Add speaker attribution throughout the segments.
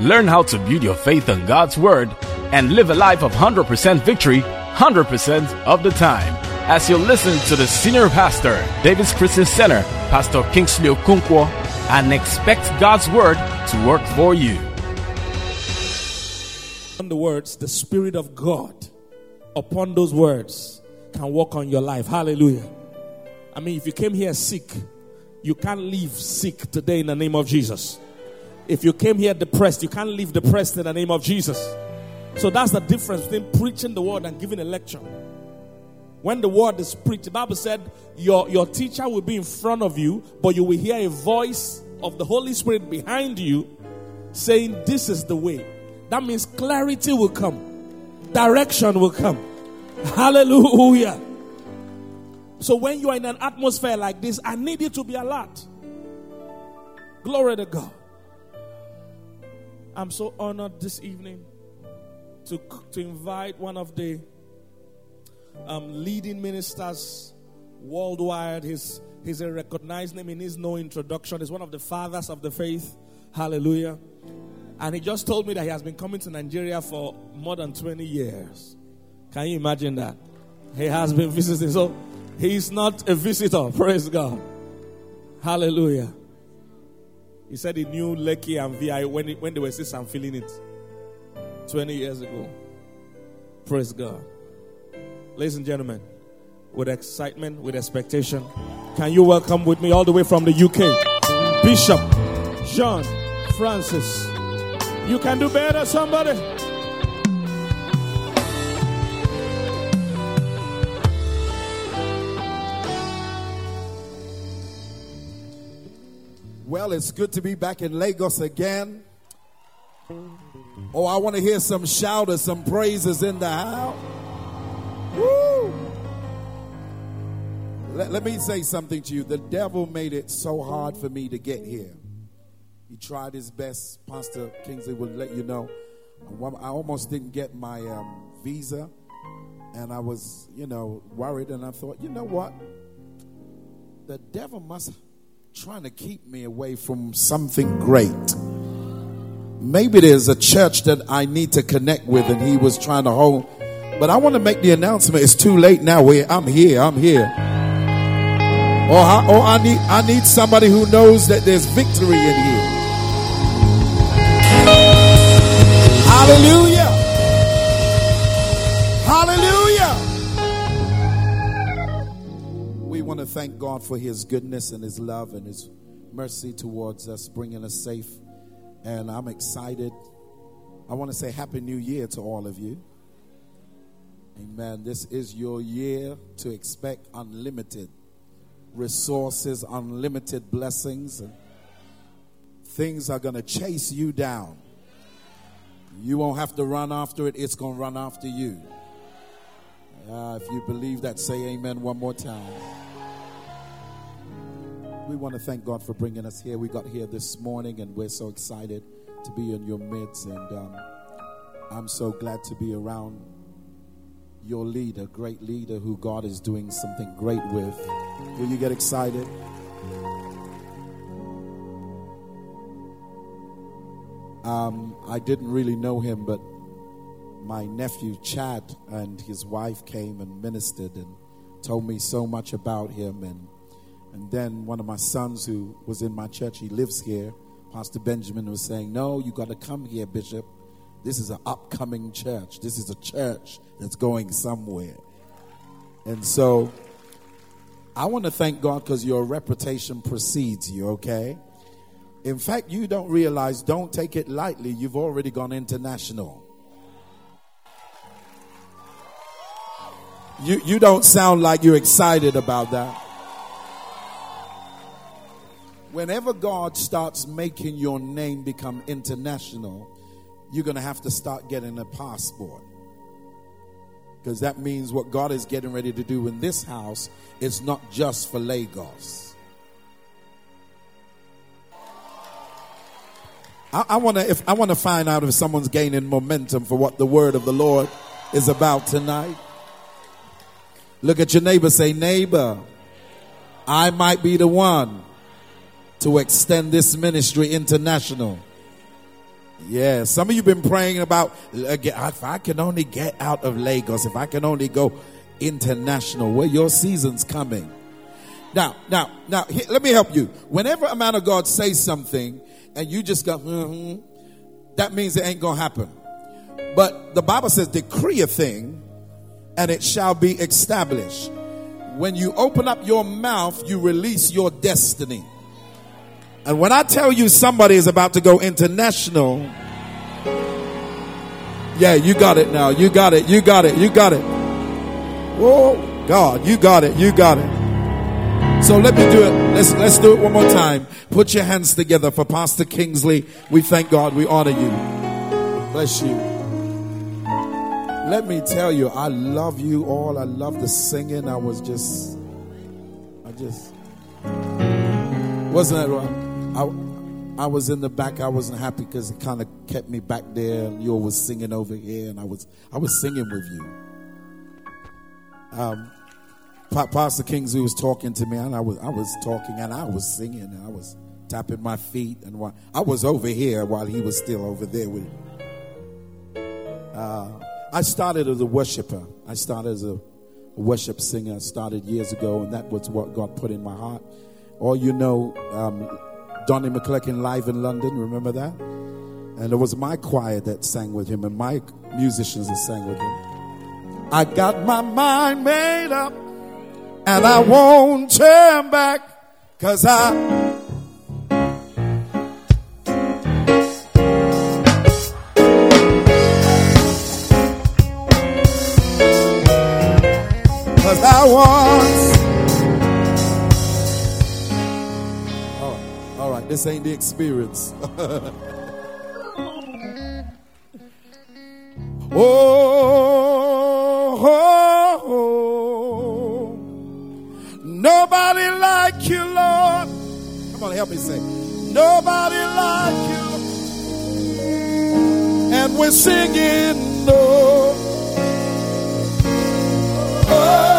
Speaker 1: Learn how to build your faith on God's Word and live a life of 100% victory 100% of the time. As you listen to the senior pastor, David's Christian Center, Pastor Kingsley Okonkwo, and expect God's Word to work for you.
Speaker 2: On the words, the Spirit of God upon those words can work on your life. Hallelujah. I mean, if you came here sick, you can't leave sick today in the name of Jesus. If you came here depressed, you can't leave depressed in the name of Jesus. So that's the difference between preaching the word and giving a lecture. When the word is preached, the Bible said your, your teacher will be in front of you, but you will hear a voice of the Holy Spirit behind you saying, This is the way. That means clarity will come, direction will come. Hallelujah. So when you are in an atmosphere like this, I need you to be alert. Glory to God. I'm so honored this evening to, to invite one of the um, leading ministers worldwide. He's, he's a recognized name. He needs no introduction. He's one of the fathers of the faith. Hallelujah. And he just told me that he has been coming to Nigeria for more than 20 years. Can you imagine that? He has been visiting. So he's not a visitor. Praise God. Hallelujah. He said he knew Lekki and VI when, when they were still feeling it 20 years ago. Praise God. Ladies and gentlemen, with excitement, with expectation, can you welcome with me all the way from the UK, Bishop John Francis. You can do better, somebody.
Speaker 3: Well, it's good to be back in Lagos again. Oh, I want to hear some shouters, some praises in the house. Woo! Let, let me say something to you. The devil made it so hard for me to get here. He tried his best. Pastor Kingsley would let you know. I almost didn't get my um, visa, and I was, you know, worried. And I thought, you know what? The devil must trying to keep me away from something great. Maybe there's a church that I need to connect with, and he was trying to hold. But I want to make the announcement. It's too late now. I'm here. I'm here. Or, I, or I need I need somebody who knows that there's victory in here. Hallelujah. Thank God for his goodness and his love and his mercy towards us, bringing us safe and I'm excited. I want to say Happy New Year to all of you. Amen. This is your year to expect unlimited resources, unlimited blessings. Things are going to chase you down. You won't have to run after it, it's going to run after you. Uh, if you believe that, say amen one more time. We want to thank God for bringing us here. We got here this morning and we're so excited to be in your midst. And um, I'm so glad to be around your leader, great leader who God is doing something great with. Will you get excited? Um, I didn't really know him, but my nephew Chad and his wife came and ministered and told me so much about him and and then one of my sons who was in my church, he lives here, Pastor Benjamin was saying, No, you got to come here, Bishop. This is an upcoming church. This is a church that's going somewhere. And so I want to thank God because your reputation precedes you, okay? In fact, you don't realize, don't take it lightly, you've already gone international. You, you don't sound like you're excited about that. Whenever God starts making your name become international, you're going to have to start getting a passport. Because that means what God is getting ready to do in this house is not just for Lagos. I, I want to if I want to find out if someone's gaining momentum for what the word of the Lord is about tonight. Look at your neighbor, say, neighbor, I might be the one to extend this ministry international. Yeah, some of you been praying about uh, if I can only get out of Lagos, if I can only go international. Well, your season's coming. Now, now, now, let me help you. Whenever a man of God says something and you just go, mm-hmm, that means it ain't gonna happen. But the Bible says, decree a thing and it shall be established. When you open up your mouth, you release your destiny. And when I tell you somebody is about to go international, yeah, you got it now. You got it. You got it. You got it. Oh God, you got it. You got it. So let me do it. Let's let's do it one more time. Put your hands together for Pastor Kingsley. We thank God. We honor you. Bless you. Let me tell you, I love you all. I love the singing. I was just, I just wasn't that right? I, I was in the back. I wasn't happy because it kind of kept me back there. And you was singing over here, and I was I was singing with you. Um, Pastor Kingsley was talking to me, and I was I was talking, and I was singing, and I was tapping my feet, and while, I was over here while he was still over there with. Uh, I started as a worshiper. I started as a worship singer. I started years ago, and that was what God put in my heart. Or you know, um, Donnie McClurkin live in London. Remember that? And it was my choir that sang with him and my musicians that sang with him. I got my mind made up and I won't turn back because I This ain't the experience. oh, oh, oh, nobody like you, Lord. Come on, help me say, nobody like you. And we're singing, no. Oh,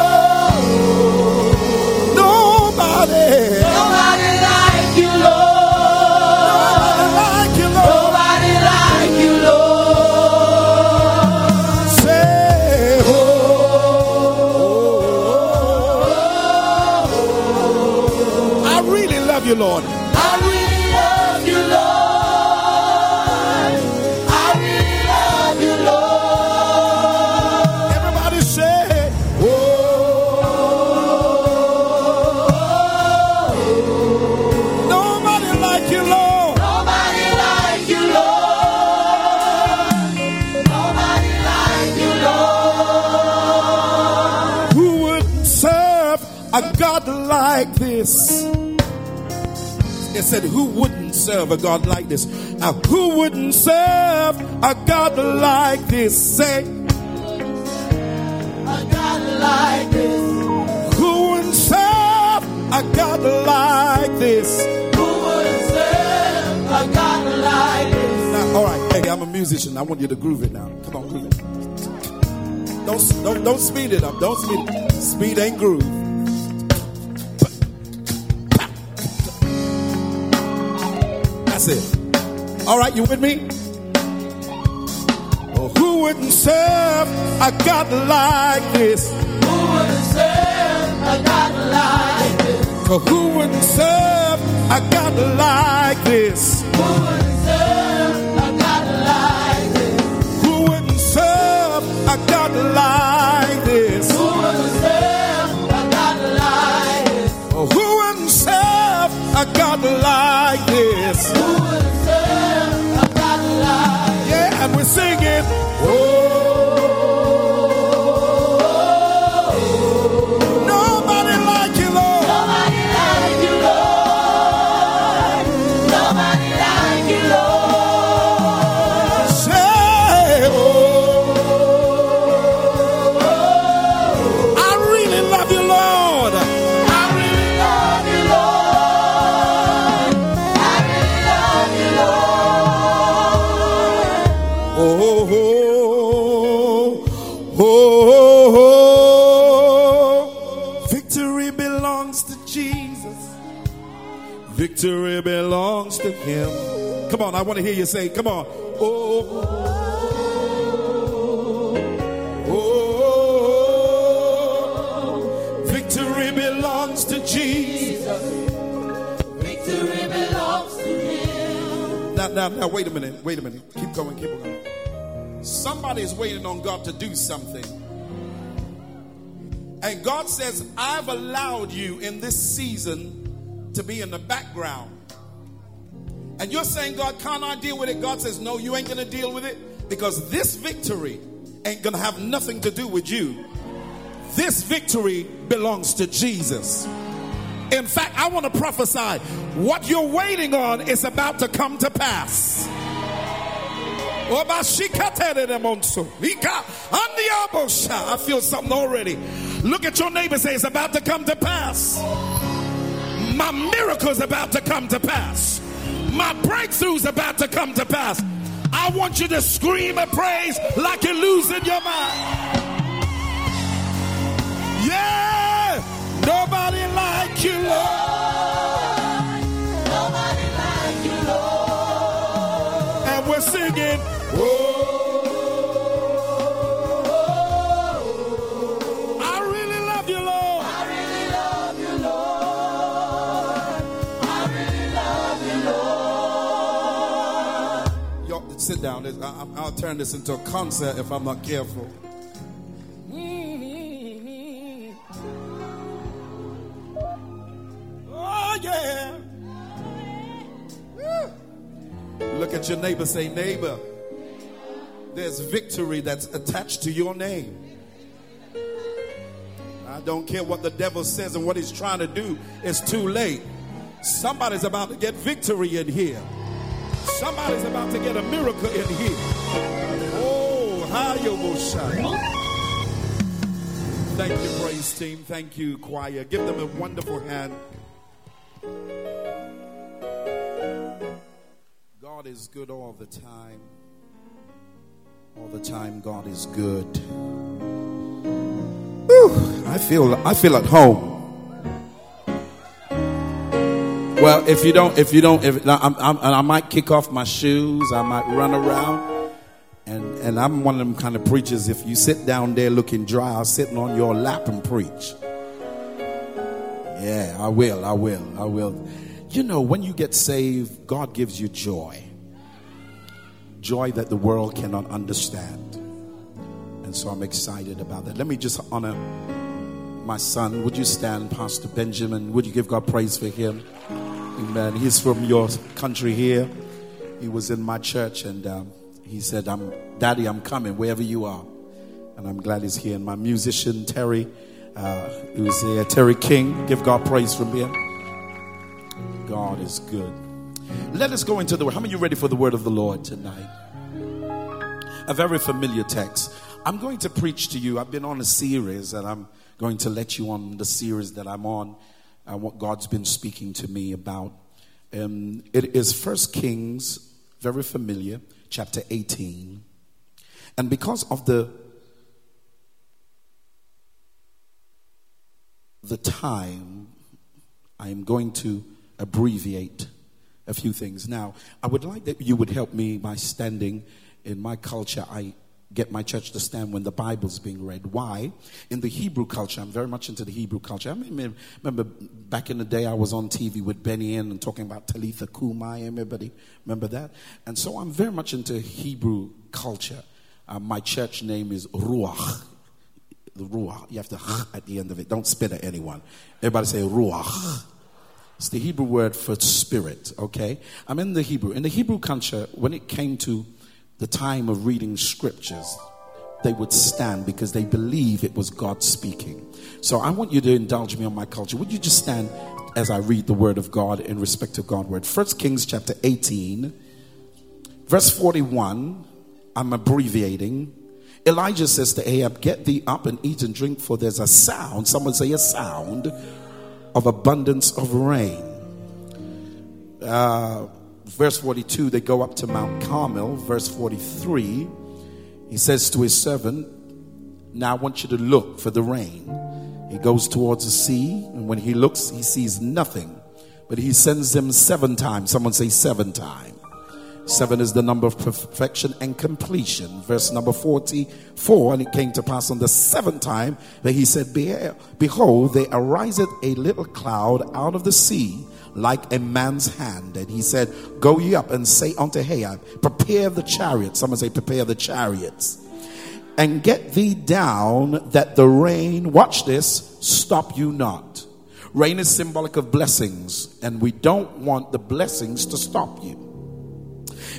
Speaker 4: Lord.
Speaker 3: Said, Who wouldn't serve a God like this? Now, who wouldn't serve a God like this? Say,
Speaker 4: a God like this.
Speaker 3: Who wouldn't serve a God like this?
Speaker 4: Who wouldn't serve a God like this?
Speaker 3: Now, all right, hey, I'm a musician. I want you to groove it now. Come on, groove it. Don't, don't, don't speed it up. Don't speed it. Speed ain't groove. It. All right, you with me? Oh, who wouldn't serve a God like this?
Speaker 4: Who wouldn't serve a God like this?
Speaker 3: Oh, who wouldn't serve a God like this?
Speaker 4: Who wouldn't serve a God like this?
Speaker 3: Who wouldn't serve a God like
Speaker 4: a God like this?
Speaker 3: On, I want to hear you say, come on. Oh oh, oh, oh, oh, victory belongs to Jesus.
Speaker 4: Victory belongs to him.
Speaker 3: Now, now, now, wait a minute, wait a minute. Keep going, keep going. Somebody is waiting on God to do something. And God says, I've allowed you in this season to be in the background. And you're saying, God, can't I deal with it? God says, No, you ain't going to deal with it because this victory ain't going to have nothing to do with you. This victory belongs to Jesus. In fact, I want to prophesy what you're waiting on is about to come to pass. I feel something already. Look at your neighbor say it's about to come to pass. My miracle is about to come to pass. My breakthrough's about to come to pass. I want you to scream and praise like you're losing your mind. Yeah, nobody like you, Lord.
Speaker 4: Nobody like you, Lord.
Speaker 3: And we're singing, oh, sit down. I'll turn this into a concert if I'm not careful. Oh, yeah. Look at your neighbor, say, neighbor. There's victory that's attached to your name. I don't care what the devil says and what he's trying to do, it's too late. Somebody's about to get victory in here. Somebody's about to get a miracle in here. Oh, Hayoboshai. Thank you, praise team. Thank you, choir. Give them a wonderful hand. God is good all the time. All the time, God is good. I feel I feel at home. Well, if you don't, if you don't, if I'm, I'm, I might kick off my shoes, I might run around, and and I'm one of them kind of preachers. If you sit down there looking dry, I'll sit on your lap and preach. Yeah, I will, I will, I will. You know, when you get saved, God gives you joy, joy that the world cannot understand, and so I'm excited about that. Let me just honor my son. Would you stand, Pastor Benjamin? Would you give God praise for him? Amen. He's from your country here. He was in my church and um, he said, I'm, Daddy, I'm coming wherever you are. And I'm glad he's here. And my musician, Terry, uh, he was here. Terry King, give God praise from here. God is good. Let us go into the word. How many of you ready for the word of the Lord tonight? A very familiar text. I'm going to preach to you. I've been on a series and I'm going to let you on the series that I'm on and what God's been speaking to me about. Um, it is First Kings, very familiar, chapter 18. And because of the the time, I am going to abbreviate a few things. Now, I would like that you would help me by standing. In my culture, I get my church to stand when the Bible's being read. Why? In the Hebrew culture, I'm very much into the Hebrew culture. I mean, remember back in the day, I was on TV with Benny Hinn and talking about Talitha Kumai. Everybody remember that? And so I'm very much into Hebrew culture. Uh, my church name is Ruach. The Ruach. You have to at the end of it. Don't spit at anyone. Everybody say Ruach. It's the Hebrew word for spirit, okay? I'm in the Hebrew. In the Hebrew culture, when it came to the time of reading scriptures, they would stand because they believe it was God speaking. So I want you to indulge me on my culture. Would you just stand as I read the word of God in respect to God's word? First Kings chapter 18, verse 41. I'm abbreviating. Elijah says to Ahab, Get thee up and eat and drink, for there's a sound. Someone say a sound of abundance of rain. Uh, verse 42, they go up to Mount Carmel. Verse 43, he says to his servant, Now I want you to look for the rain. He goes towards the sea, and when he looks, he sees nothing. But he sends them seven times. Someone say seven times. Seven is the number of perfection and completion. Verse number 44. And it came to pass on the seventh time that he said, Behold, there ariseth a little cloud out of the sea like a man's hand. And he said, Go ye up and say unto Ahab, Prepare the chariots. Someone say, Prepare the chariots. And get thee down that the rain, watch this, stop you not. Rain is symbolic of blessings, and we don't want the blessings to stop you.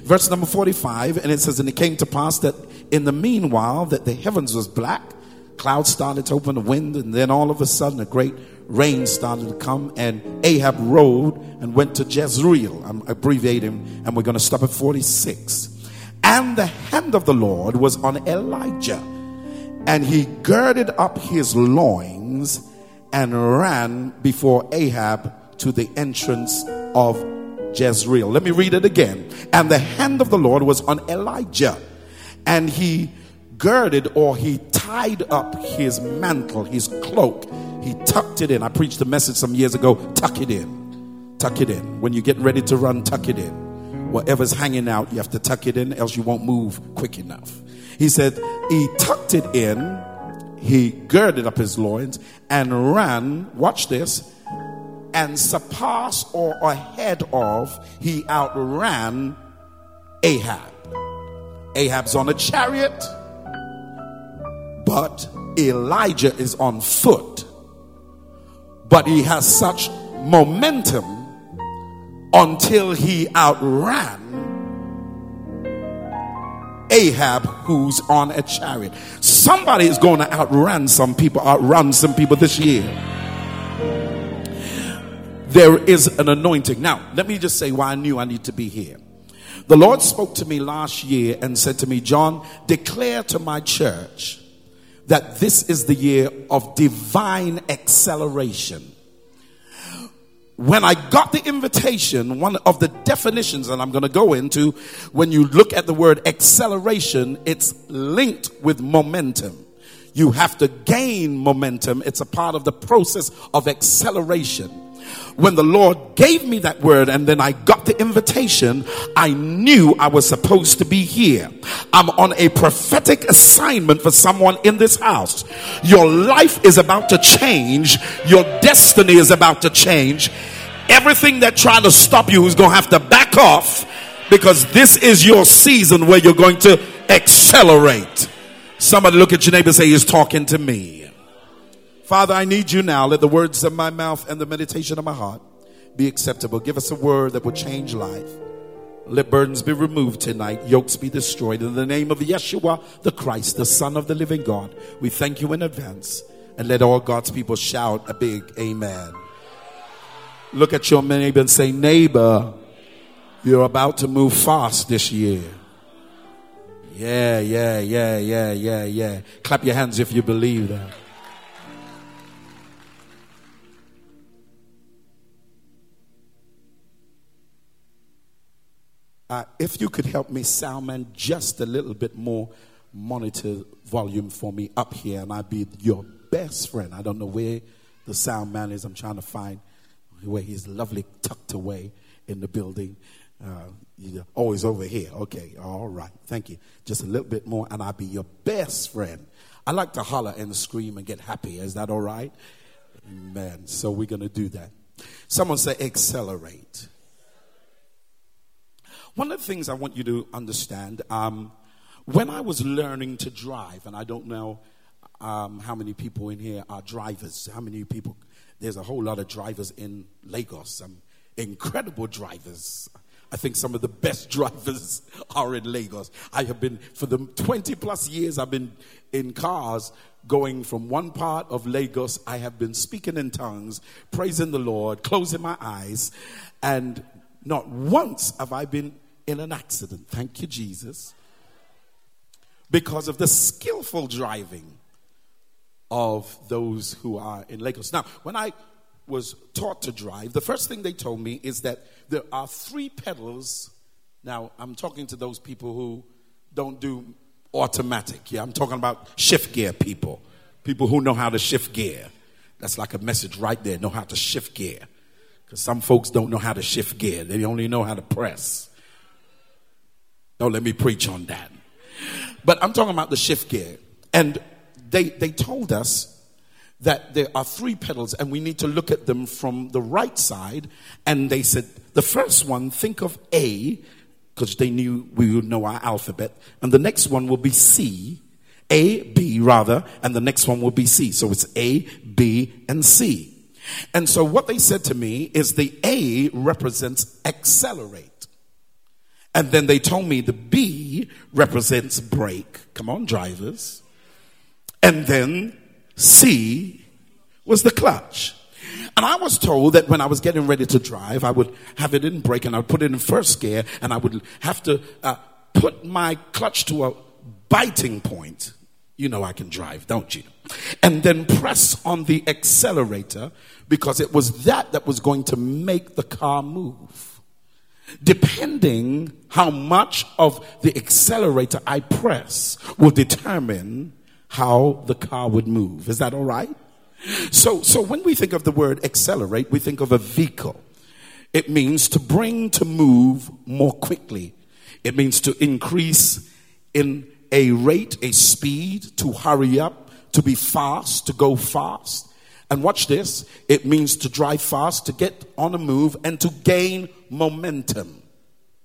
Speaker 3: Verse number 45, and it says, And it came to pass that in the meanwhile that the heavens was black, clouds started to open the wind, and then all of a sudden a great rain started to come, and Ahab rode and went to Jezreel. I'm abbreviating, and we're going to stop at 46. And the hand of the Lord was on Elijah, and he girded up his loins and ran before Ahab to the entrance of Jezreel. Let me read it again. And the hand of the Lord was on Elijah, and he girded or he tied up his mantle, his cloak. He tucked it in. I preached a message some years ago tuck it in. Tuck it in. When you get ready to run, tuck it in. Whatever's hanging out, you have to tuck it in, else you won't move quick enough. He said, He tucked it in, he girded up his loins, and ran, watch this, and surpassed or ahead of, he outran Ahab. Ahab's on a chariot but Elijah is on foot. But he has such momentum until he outran Ahab, who's on a chariot. Somebody is going to outrun some people, outrun some people this year. There is an anointing. Now, let me just say why I knew I need to be here. The Lord spoke to me last year and said to me, John, declare to my church that this is the year of divine acceleration. When I got the invitation, one of the definitions that I'm going to go into, when you look at the word acceleration, it's linked with momentum. You have to gain momentum. It's a part of the process of acceleration when the Lord gave me that word and then I got the invitation, I knew I was supposed to be here. I'm on a prophetic assignment for someone in this house. Your life is about to change. Your destiny is about to change. Everything that tried to stop you is going to have to back off because this is your season where you're going to accelerate. Somebody look at your neighbor and say, He's talking to me. Father, I need you now. Let the words of my mouth and the meditation of my heart be acceptable. Give us a word that will change life. Let burdens be removed tonight, yokes be destroyed. In the name of Yeshua, the Christ, the Son of the living God, we thank you in advance. And let all God's people shout a big amen. Look at your neighbor and say, Neighbor, you're about to move fast this year. Yeah, yeah, yeah, yeah, yeah, yeah. Clap your hands if you believe that. Uh, if you could help me, Salman, just a little bit more monitor volume for me up here, and I'd be your best friend. I don't know where the sound man is. I'm trying to find where he's lovely tucked away in the building. Uh, oh, he's over here. Okay, all right. Thank you. Just a little bit more, and I'll be your best friend. I like to holler and scream and get happy. Is that all right? Amen. So we're going to do that. Someone say accelerate. One of the things I want you to understand um, when I was learning to drive, and I don't know um, how many people in here are drivers, how many people, there's a whole lot of drivers in Lagos, some incredible drivers. I think some of the best drivers are in Lagos. I have been, for the 20 plus years, I've been in cars going from one part of Lagos. I have been speaking in tongues, praising the Lord, closing my eyes, and not once have I been in an accident. Thank you, Jesus. Because of the skillful driving of those who are in Lagos. Now, when I was taught to drive, the first thing they told me is that there are three pedals. Now, I'm talking to those people who don't do automatic. Yeah, I'm talking about shift gear people. People who know how to shift gear. That's like a message right there know how to shift gear. Because some folks don't know how to shift gear, they only know how to press. Don't let me preach on that. But I'm talking about the shift gear. And they, they told us that there are three pedals and we need to look at them from the right side. And they said, the first one, think of A, because they knew we would know our alphabet. And the next one will be C, A, B rather, and the next one will be C. So it's A, B, and C. And so what they said to me is the A represents accelerate. And then they told me the B represents brake. Come on, drivers. And then C was the clutch. And I was told that when I was getting ready to drive, I would have it in brake and I would put it in first gear and I would have to uh, put my clutch to a biting point. You know I can drive, don't you? And then press on the accelerator because it was that that was going to make the car move depending how much of the accelerator I press will determine how the car would move. Is that all right? So, so when we think of the word accelerate, we think of a vehicle. It means to bring to move more quickly. It means to increase in a rate, a speed, to hurry up, to be fast, to go fast. And watch this. It means to drive fast, to get on a move, and to gain momentum.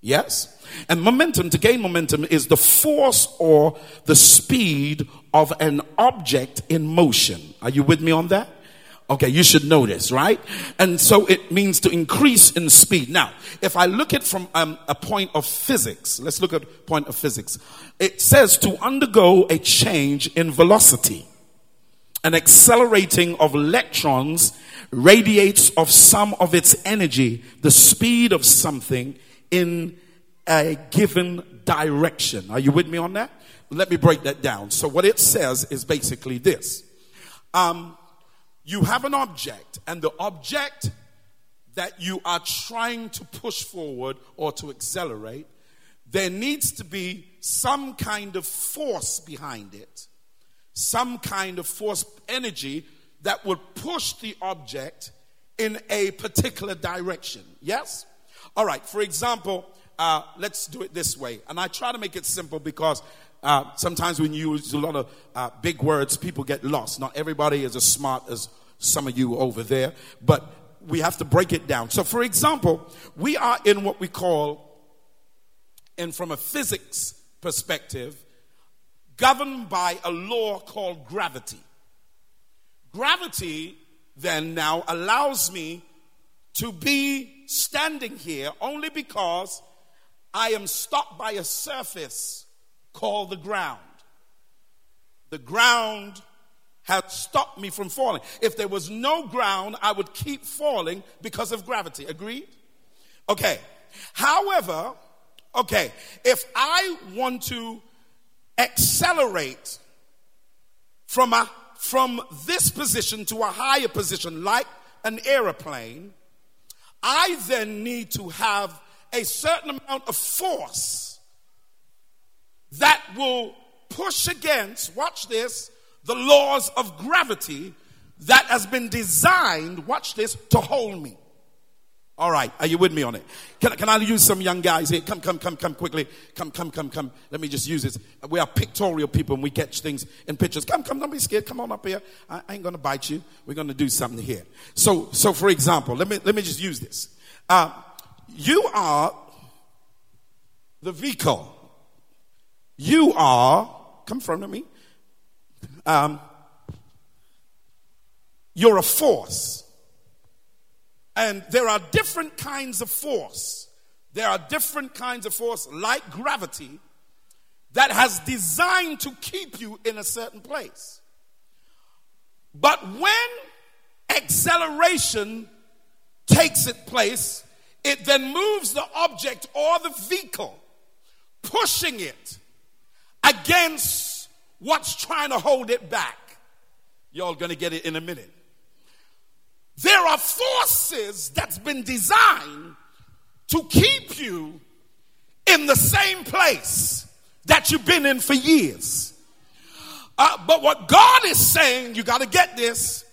Speaker 3: Yes? And momentum, to gain momentum, is the force or the speed of an object in motion. Are you with me on that? Okay, you should know this, right? And so it means to increase in speed. Now, if I look at from um, a point of physics, let's look at point of physics. It says to undergo a change in velocity. An accelerating of electrons radiates of some of its energy, the speed of something in a given direction. Are you with me on that? Let me break that down. So what it says is basically this. Um, you have an object and the object that you are trying to push forward or to accelerate, there needs to be some kind of force behind it some kind of force energy that would push the object in a particular direction. Yes? All right, for example, uh, let's do it this way. And I try to make it simple because uh, sometimes when you use a lot of uh, big words, people get lost. Not everybody is as smart as some of you over there, but we have to break it down. So, for example, we are in what we call, and from a physics perspective, governed by a law called gravity. Gravity then now allows me to be standing here only because I am stopped by a surface called the ground. The ground had stopped me from falling. If there was no ground, I would keep falling because of gravity. Agreed? Okay. However, okay, if I want to accelerate from a from this position to a higher position like an aeroplane i then need to have a certain amount of force that will push against watch this the laws of gravity that has been designed watch this to hold me all right. Are you with me on it? Can, can I use some young guys here? Come, come, come, come quickly. Come, come, come, come. Let me just use this. We are pictorial people and we catch things in pictures. Come, come, don't be scared. Come on up here. I, I ain't going to bite you. We're going to do something here. So, so for example, let me, let me just use this. Uh, you are the vehicle. You are, come front of me. Um, you're a force. And there are different kinds of force. There are different kinds of force, like gravity, that has designed to keep you in a certain place. But when acceleration takes its place, it then moves the object or the vehicle, pushing it against what's trying to hold it back. Y'all gonna get it in a minute. There are forces that's been designed to keep you in the same place that you've been in for years. Uh, but what God is saying, you got to get this.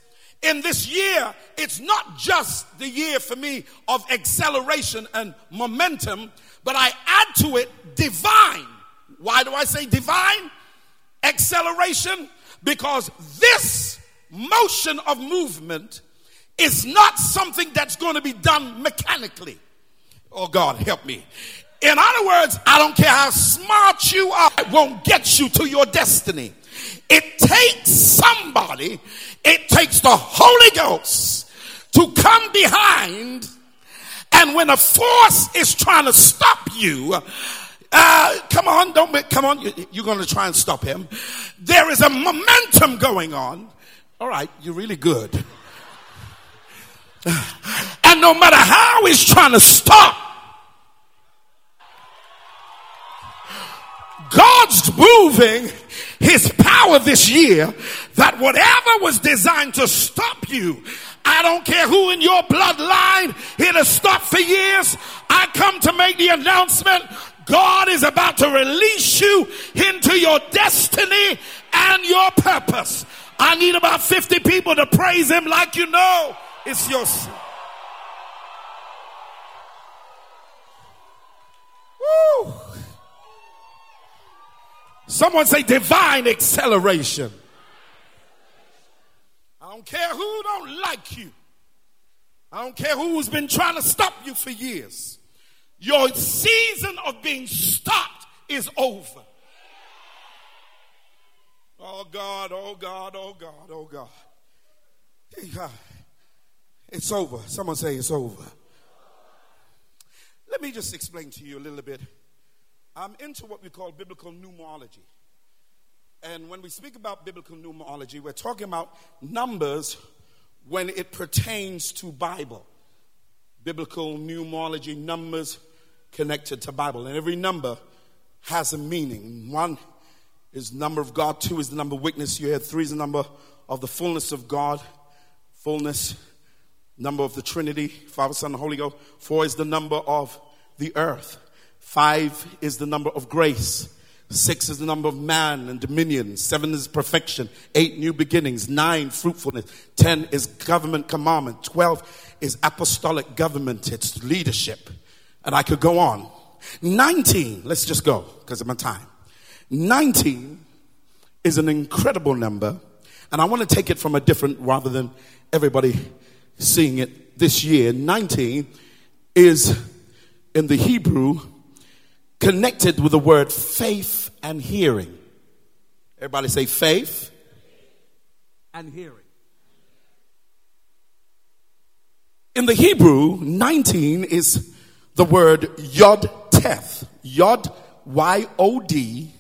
Speaker 3: In this year, it's not just the year for me of acceleration and momentum, but I add to it divine. Why do I say divine? Acceleration. Because this motion of movement is not something that's going to be done mechanically. Oh God, help me. In other words, I don't care how smart you are, it won't get you to your destiny. It takes somebody, it takes the Holy Ghost to come behind. And when a force is trying to stop you, uh, come on, don't be, come on, you're going to try and stop him. There is a momentum going on. All right, you're really good. And no matter how he's trying to stop, God's moving his power this year that whatever was designed to stop you, I don't care who in your bloodline it has stopped for years. I come to make the announcement. God is about to release you into your destiny and your purpose. I need about 50 people to praise him like you know it's yours. Woo. Someone say divine acceleration. I don't care who don't like you. I don't care who's been trying to stop you for years. Your season of being stopped is over. Oh God, oh God, oh God, oh God. It's over. Someone say it's over. Let me just explain to you a little bit. I'm into what we call biblical numerology. And when we speak about biblical numerology, we're talking about numbers when it pertains to Bible. Biblical numerology, numbers connected to Bible. And every number has a meaning. One is number of God, two is the number of witness you had, three is the number of the fullness of God, fullness, number of the Trinity, Father, Son, and Holy Ghost. Four is the number of the earth. Five is the number of grace. Six is the number of man and dominion. Seven is perfection. Eight, new beginnings. Nine, fruitfulness. Ten is government commandment. Twelve is apostolic government. It's leadership. And I could go on. 19, let's just go because of my time. 19 is an incredible number. And I want to take it from a different, rather than everybody seeing it this year. 19 is in the Hebrew connected with the word faith and hearing. Everybody say faith and hearing. In the Hebrew, 19 is the word yod teth. Yod, Y O D,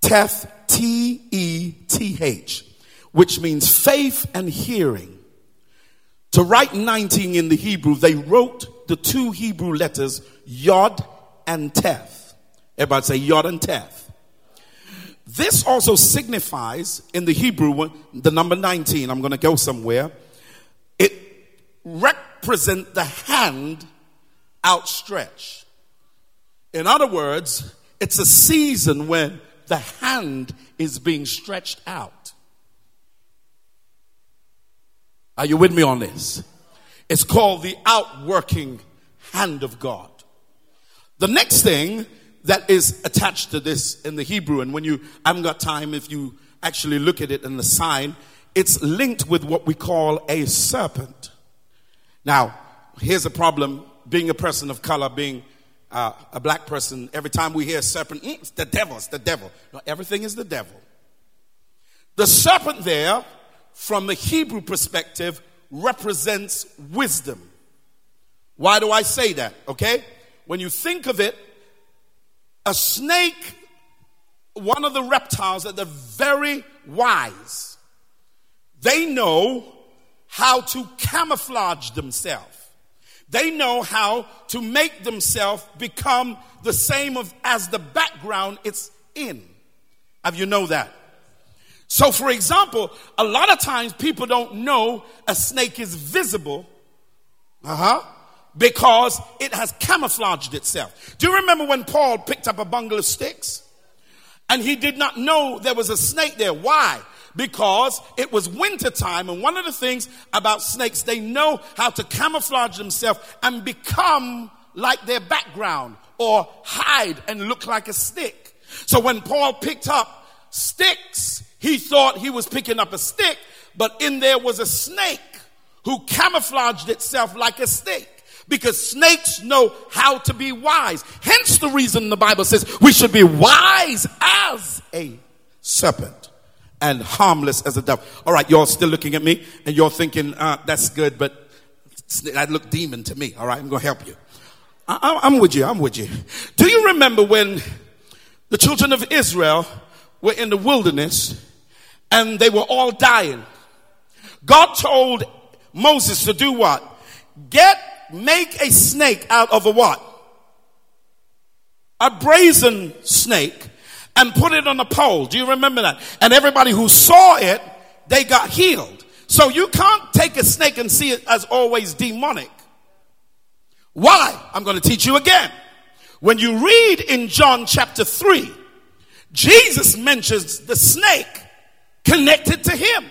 Speaker 3: teth, T E T H, which means faith and hearing. To write 19 in the Hebrew, they wrote the two Hebrew letters yod and teth. Everybody say yod and teth. This also signifies in the Hebrew, the number 19, I'm going to go somewhere. It represents the hand outstretched. In other words, it's a season when the hand is being stretched out. Are you with me on this? It's called the outworking hand of God. The next thing that is attached to this in the Hebrew, and when you I haven't got time, if you actually look at it in the sign, it's linked with what we call a serpent. Now, here's a problem being a person of color, being uh, a black person, every time we hear serpent, mm, it's the devil, it's the devil. No, everything is the devil. The serpent there, from the Hebrew perspective, represents wisdom. Why do I say that? Okay? When you think of it, a snake, one of the reptiles that are very wise, they know how to camouflage themselves. They know how to make themselves become the same of, as the background it's in. Have you know that? So, for example, a lot of times people don't know a snake is visible. Uh huh. Because it has camouflaged itself. Do you remember when Paul picked up a bundle of sticks? And he did not know there was a snake there. Why? because it was winter time. And one of the things about snakes, they know how to camouflage themselves and become like their background or hide and look like a stick. So when Paul picked up sticks, he thought he was picking up a stick, but in there was a snake who camouflaged itself like a stick because snakes know how to be wise. Hence the reason the Bible says we should be wise as a serpent and harmless as a dove. All right, y'all still looking at me and you're thinking, uh, that's good, but that looked demon to me. All right, I'm going to help you. I, I'm with you. I'm with you. Do you remember when the children of Israel were in the wilderness and they were all dying? God told Moses to do what? Get, make a snake out of a what? A brazen snake and put it on a pole. Do you remember that? And everybody who saw it, they got healed. So you can't take a snake and see it as always demonic. Why? I'm going to teach you again. When you read in John chapter 3, Jesus mentions the snake connected to him.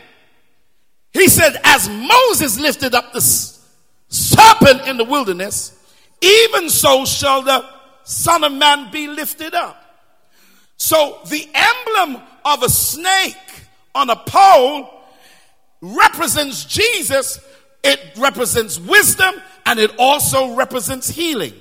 Speaker 3: He said, as Moses lifted up the serpent in the wilderness, even so shall the Son of Man be lifted up. So the emblem of a snake on a pole represents Jesus. It represents wisdom and it also represents healing.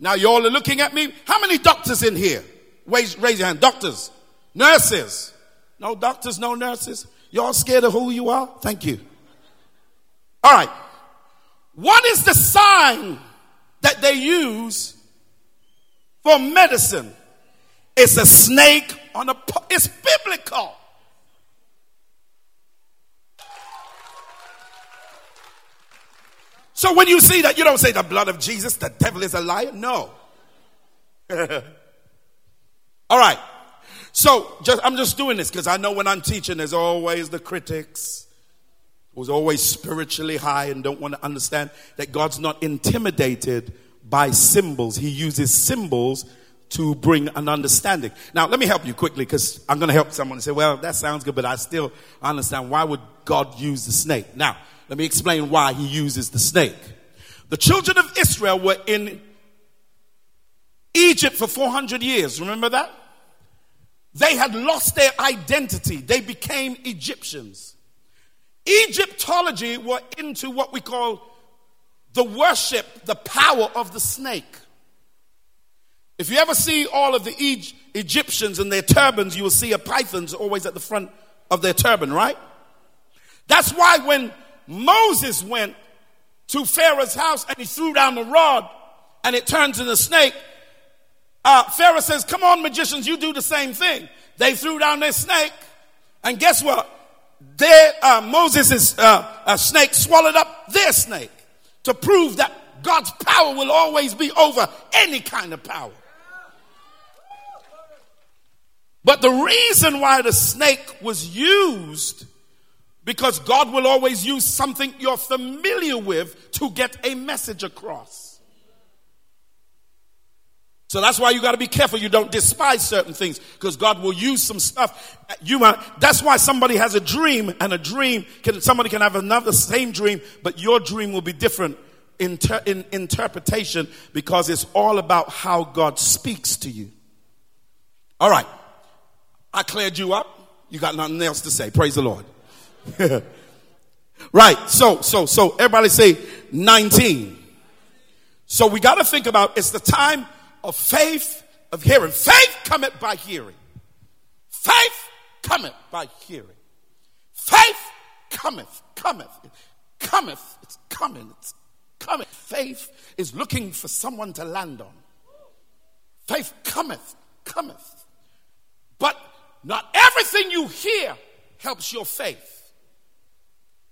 Speaker 3: Now you all are looking at me. How many doctors in here? Raise, raise your hand. Doctors, nurses. No doctors, no nurses. Y'all scared of who you are? Thank you. All right. What is the sign that they use for medicine? It's a snake on a, it's biblical. So when you see that, you don't say the blood of Jesus, the devil is a liar. No. All right. So just, I'm just doing this because I know when I'm teaching, there's always the critics who's always spiritually high and don't want to understand that God's not intimidated by symbols. He uses symbols to bring an understanding. Now, let me help you quickly because I'm going to help someone and say, well, that sounds good, but I still understand why would God use the snake? Now, let me explain why he uses the snake. The children of Israel were in Egypt for 400 years. Remember that? They had lost their identity. They became Egyptians. Egyptology were into what we call the worship, the power of the snake. If you ever see all of the Egyptians and their turbans, you will see a python's always at the front of their turban, right? That's why when Moses went to Pharaoh's house and he threw down the rod and it turns into a snake, uh, Pharaoh says, Come on, magicians, you do the same thing. They threw down their snake, and guess what? Their, uh, Moses' uh, snake swallowed up their snake to prove that God's power will always be over any kind of power. But the reason why the snake was used, because God will always use something you're familiar with to get a message across. So that's why you got to be careful you don't despise certain things because God will use some stuff you might, that's why somebody has a dream and a dream can somebody can have another same dream but your dream will be different in, ter, in interpretation because it's all about how God speaks to you. All right. I cleared you up. You got nothing else to say. Praise the Lord. right. So, so, so everybody say 19. So we got to think about it's the time of faith, of hearing. Faith cometh by hearing. Faith cometh by hearing. Faith cometh, cometh, cometh. It's coming. It's coming. Faith is looking for someone to land on. Faith cometh, cometh. But not everything you hear helps your faith.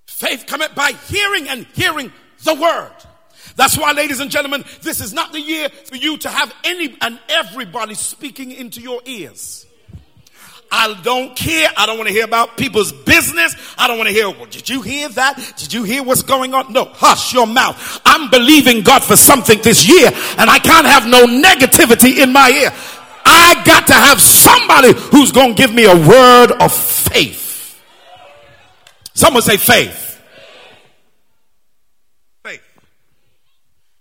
Speaker 3: Faith cometh by hearing and hearing the word. That's why, ladies and gentlemen, this is not the year for you to have any and everybody speaking into your ears. I don't care. I don't want to hear about people's business. I don't want to hear, well, did you hear that? Did you hear what's going on? No, hush your mouth. I'm believing God for something this year and I can't have no negativity in my ear. I got to have somebody who's going to give me a word of faith. Someone say faith.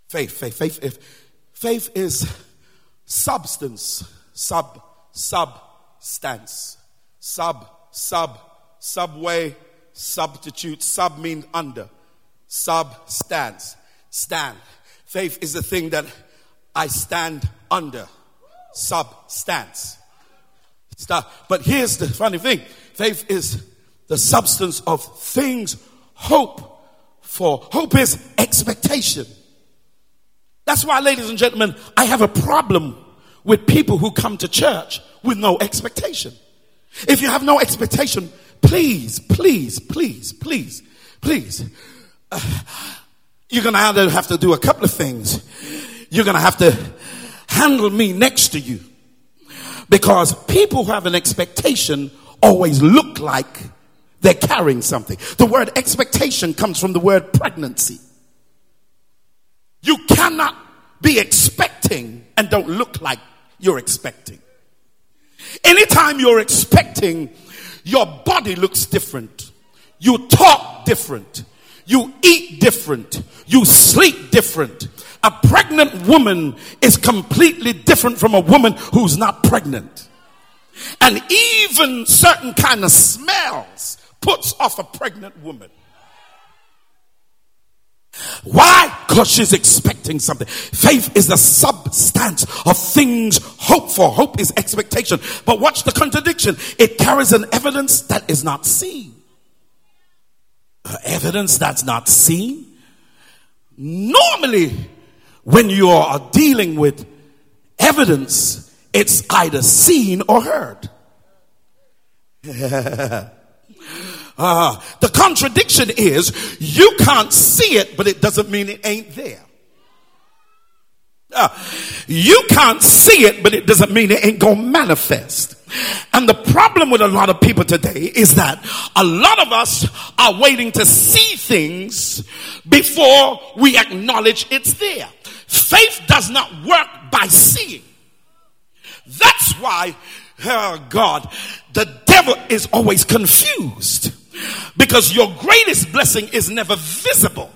Speaker 3: Faith. Faith, faith. If Faith is substance, sub, substance, sub, sub, subway, substitute, sub means under, substance, stand. Faith is the thing that I stand under, substance. Stop. But here's the funny thing faith is the substance of things hope for. Hope is expectation. That's why, ladies and gentlemen, I have a problem with people who come to church with no expectation. If you have no expectation, please, please, please, please, please, uh, you're going to either have to do a couple of things. You're going to have to handle me next to you. Because people who have an expectation always look like they're carrying something. The word expectation comes from the word pregnancy. You cannot be expecting and don't look like you're expecting. Anytime you're expecting, your body looks different. You talk different. You eat different. You sleep different. A pregnant woman is completely different from a woman who's not pregnant. And even certain kind of smells puts off a pregnant woman. Why? Because she's expecting something. Faith is the substance of things hoped for. Hope is expectation. But watch the contradiction. It carries an evidence that is not seen. Uh, evidence that's not seen. Normally, when you are dealing with evidence, it's either seen or heard. Uh, the contradiction is you can't see it, but it doesn't mean it ain't there. Uh, you can't see it, but it doesn't mean it ain't gonna manifest. And the problem with a lot of people today is that a lot of us are waiting to see things before we acknowledge it's there. Faith does not work by seeing. That's why, oh God, the devil is always confused because your greatest blessing is never visible.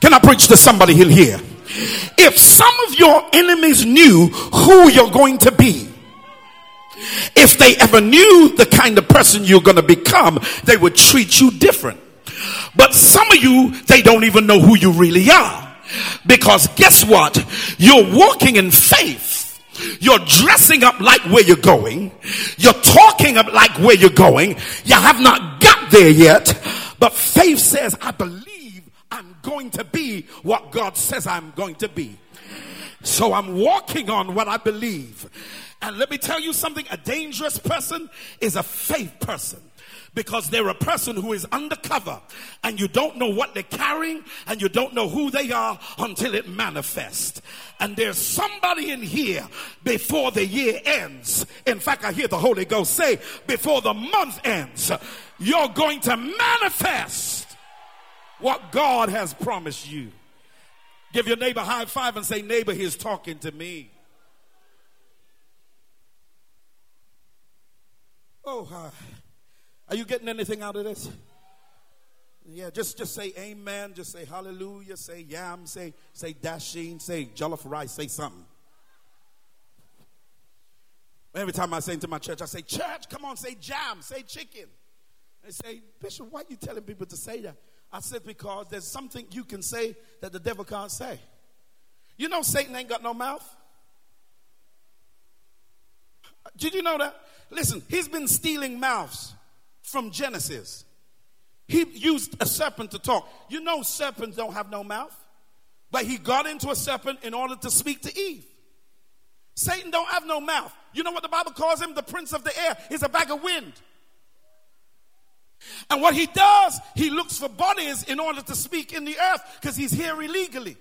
Speaker 3: Can I preach to somebody here? If some of your enemies knew who you're going to be, if they ever knew the kind of person you're going to become, they would treat you different. But some of you, they don't even know who you really are. Because guess what? You're walking in faith you're dressing up like where you're going. You're talking up like where you're going. You have not got there yet. But faith says, I believe I'm going to be what God says I'm going to be. So I'm walking on what I believe. And let me tell you something a dangerous person is a faith person because they're a person who is undercover and you don't know what they're carrying and you don't know who they are until it manifests. And there's somebody in here before the year ends. In fact, I hear the Holy Ghost say, before the month ends, you're going to manifest what God has promised you. Give your neighbor high five and say, neighbor, he's talking to me. Oh, hi. Are you getting anything out of this? Yeah, just, just say amen, just say hallelujah, say yam, say, say dasheen, say jollof rice, say something. Every time I say into my church, I say, church, come on, say jam, say chicken. They say, Bishop, why are you telling people to say that? I said, because there's something you can say that the devil can't say. You know Satan ain't got no mouth? Did you know that? Listen, he's been stealing mouths from Genesis. He used a serpent to talk. You know, serpents don't have no mouth, but he got into a serpent in order to speak to Eve. Satan don't have no mouth. You know what the Bible calls him? The prince of the air. He's a bag of wind. And what he does, he looks for bodies in order to speak in the earth because he's here illegally.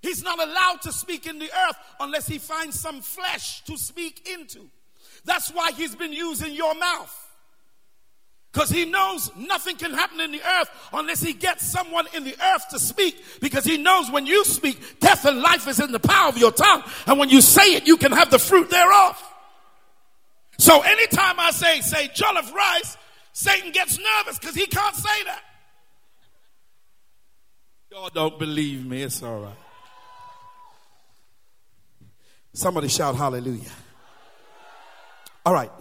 Speaker 3: He's not allowed to speak in the earth unless he finds some flesh to speak into. That's why he's been using your mouth. Because he knows nothing can happen in the earth unless he gets someone in the earth to speak. Because he knows when you speak, death and life is in the power of your tongue. And when you say it, you can have the fruit thereof. So anytime I say, say jollof rice, Satan gets nervous because he can't say that. Y'all don't believe me. It's all right. Somebody shout hallelujah. All right.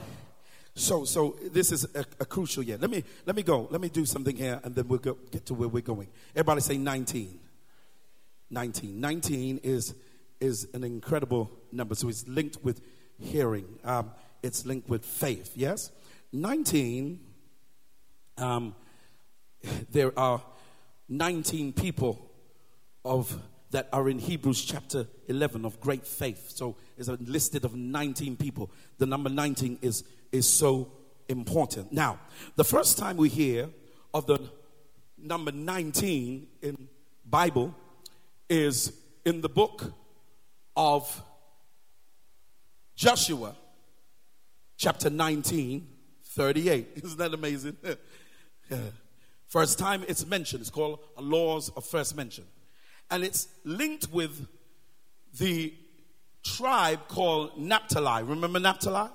Speaker 3: So, so this is a, a, crucial year. Let me let me go. Let me do something here, and then we'll go, get to where we're going. Everybody say 19. 19. 19 is is an incredible number. So it's linked with hearing. Um, it's linked with faith. Yes. 19. Um, there are 19 people of that are in Hebrews chapter 11 of great faith. So it's a listed of 19 people. The number 19 is, is so important. Now, the first time we hear of the number 19 in Bible is in the book of Joshua, chapter 19, 38. Isn't that amazing? First time it's mentioned, it's called Laws of First Mention. And it's linked with the tribe called Naphtali. Remember Naphtali?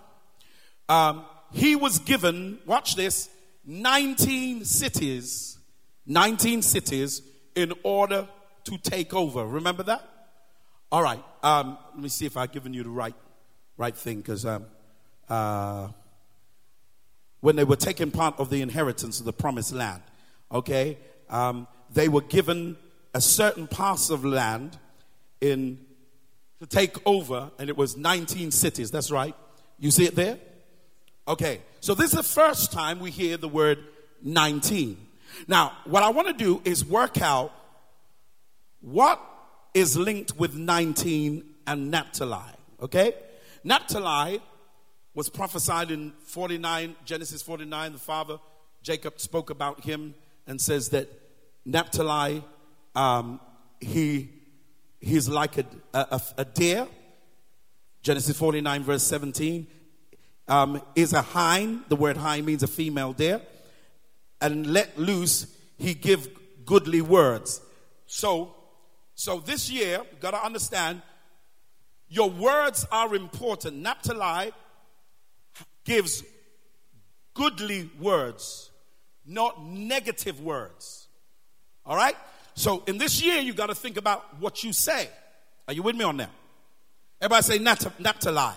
Speaker 3: Um, he was given, watch this, 19 cities, 19 cities in order to take over. Remember that? All right. Um, let me see if I've given you the right, right thing because um, uh, when they were taking part of the inheritance of the promised land, okay, um, they were given a certain parcel of land in to take over, and it was 19 cities. That's right. You see it there? Okay. So this is the first time we hear the word 19. Now, what I want to do is work out what is linked with 19 and Naphtali. Okay? Naphtali was prophesied in 49, Genesis 49. The father, Jacob, spoke about him and says that Naphtali, um, he, he's like a, a, a, deer. Genesis 49, verse 17. Um, is a hind. The word hind means a female deer. And let loose, he give goodly words. So, so this year, you got to understand, your words are important. Naphtali gives goodly words, not negative words. All right? So in this year, you got to think about what you say. Are you with me on that? Everybody say Naphtali.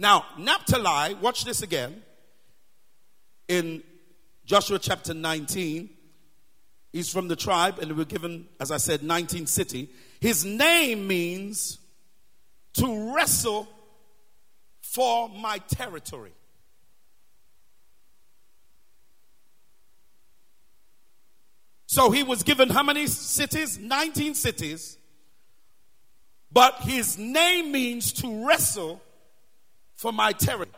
Speaker 3: Now, Naphtali, watch this again. In Joshua chapter 19, he's from the tribe, and we're given, as I said, 19 city. His name means to wrestle for my territory. So he was given how many cities? 19 cities. But his name means to wrestle for my territory.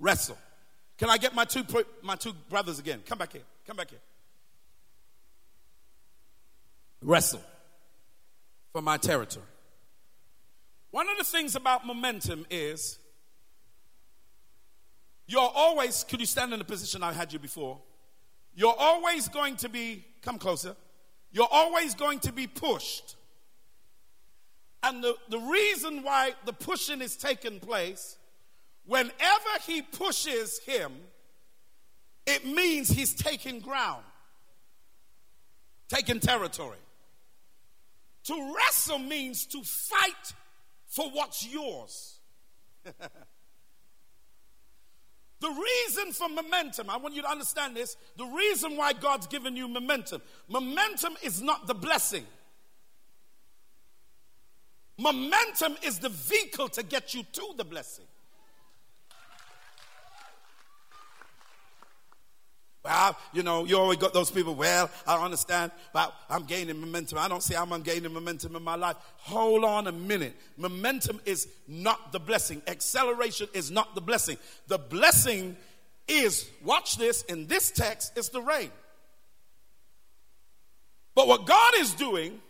Speaker 3: Wrestle. Can I get my two, my two brothers again? Come back here. Come back here. Wrestle for my territory. One of the things about momentum is you're always, could you stand in the position I had you before? You're always going to be, come closer, you're always going to be pushed. And the, the reason why the pushing is taking place, whenever he pushes him, it means he's taking ground, taking territory. To wrestle means to fight for what's yours. The reason for momentum, I want you to understand this. The reason why God's given you momentum, momentum is not the blessing. Momentum is the vehicle to get you to the blessing. Well, you know, you always got those people, well, I understand, but I'm gaining momentum. I don't see how I'm gaining momentum in my life. Hold on a minute. Momentum is not the blessing, acceleration is not the blessing. The blessing is, watch this, in this text, it's the rain. But what God is doing,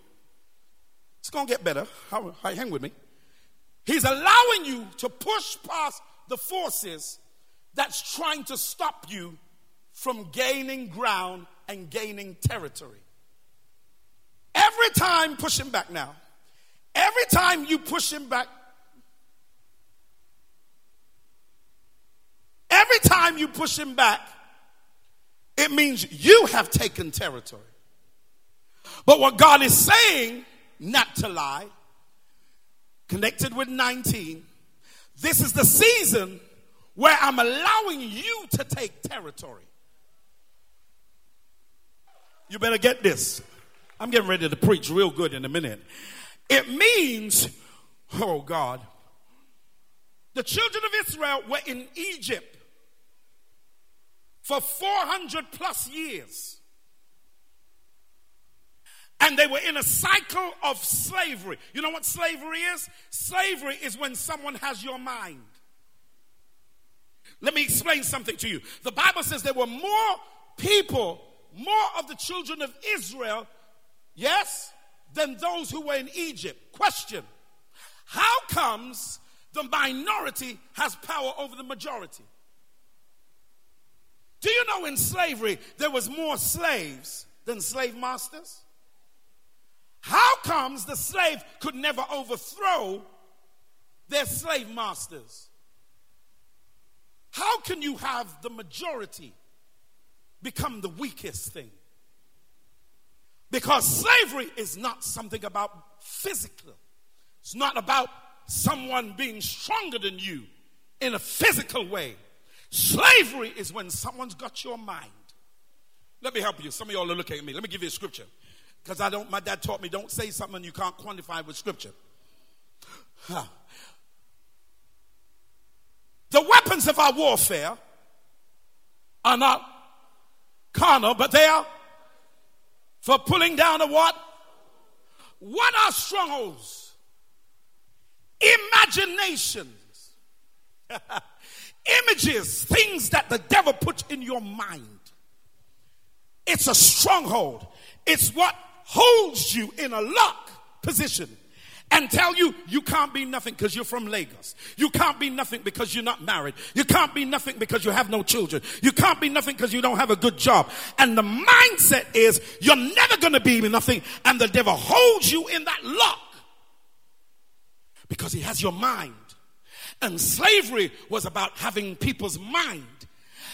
Speaker 3: it's going to get better. Hang with me. He's allowing you to push past the forces that's trying to stop you from gaining ground and gaining territory. Every time, push him back now. Every time you push him back, every time you push him back, it means you have taken territory. But what God is saying, Naphtali, connected with 19, this is the season where I'm allowing you to take territory. You better get this. I'm getting ready to preach real good in a minute. It means, oh God, the children of Israel were in Egypt for 400 plus years. And they were in a cycle of slavery. You know what slavery is? Slavery is when someone has your mind. Let me explain something to you. The Bible says there were more people, more of the children of Israel, yes, than those who were in Egypt. Question How comes the minority has power over the majority? Do you know in slavery there was more slaves than slave masters? How comes the slave could never overthrow their slave masters? How can you have the majority become the weakest thing? Because slavery is not something about physical. It's not about someone being stronger than you in a physical way. Slavery is when someone's got your mind. Let me help you. Some of y'all are looking at me. Let me give you a scripture. Because I don't, my dad taught me don't say something you can't quantify with scripture. Huh. The weapons of our warfare are not carnal, but they are for pulling down a what? What are strongholds? Imaginations. Images, things that the devil puts in your mind. It's a stronghold. It's what holds you in a lock position and tell you you can't be nothing because you're from Lagos. You can't be nothing because you're not married. You can't be nothing because you have no children. You can't be nothing because you don't have a good job. And the mindset is you're never going to be nothing and the devil holds you in that lock because he has your mind. And slavery was about having people's mind.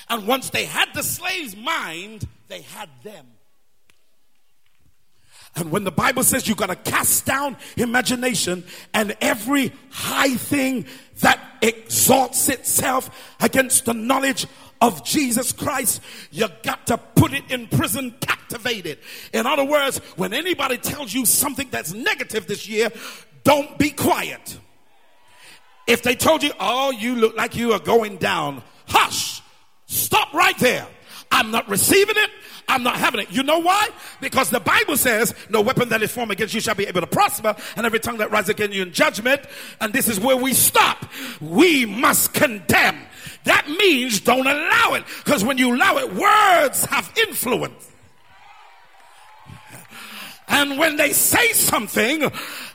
Speaker 3: And once they had the slave's mind, they had them. And when the Bible says you've got to cast down imagination and every high thing that exalts itself against the knowledge of Jesus Christ, you got to put it in prison, captivate it. In other words, when anybody tells you something that's negative this year, don't be quiet. If they told you, oh, you look like you are going down, hush, stop right there. I'm not receiving it. I'm not having it. You know why? Because the Bible says, no weapon that is formed against you shall be able to prosper, and every tongue that rises against you in judgment. And this is where we stop. We must condemn. That means don't allow it. Because when you allow it, words have influence. And when they say something,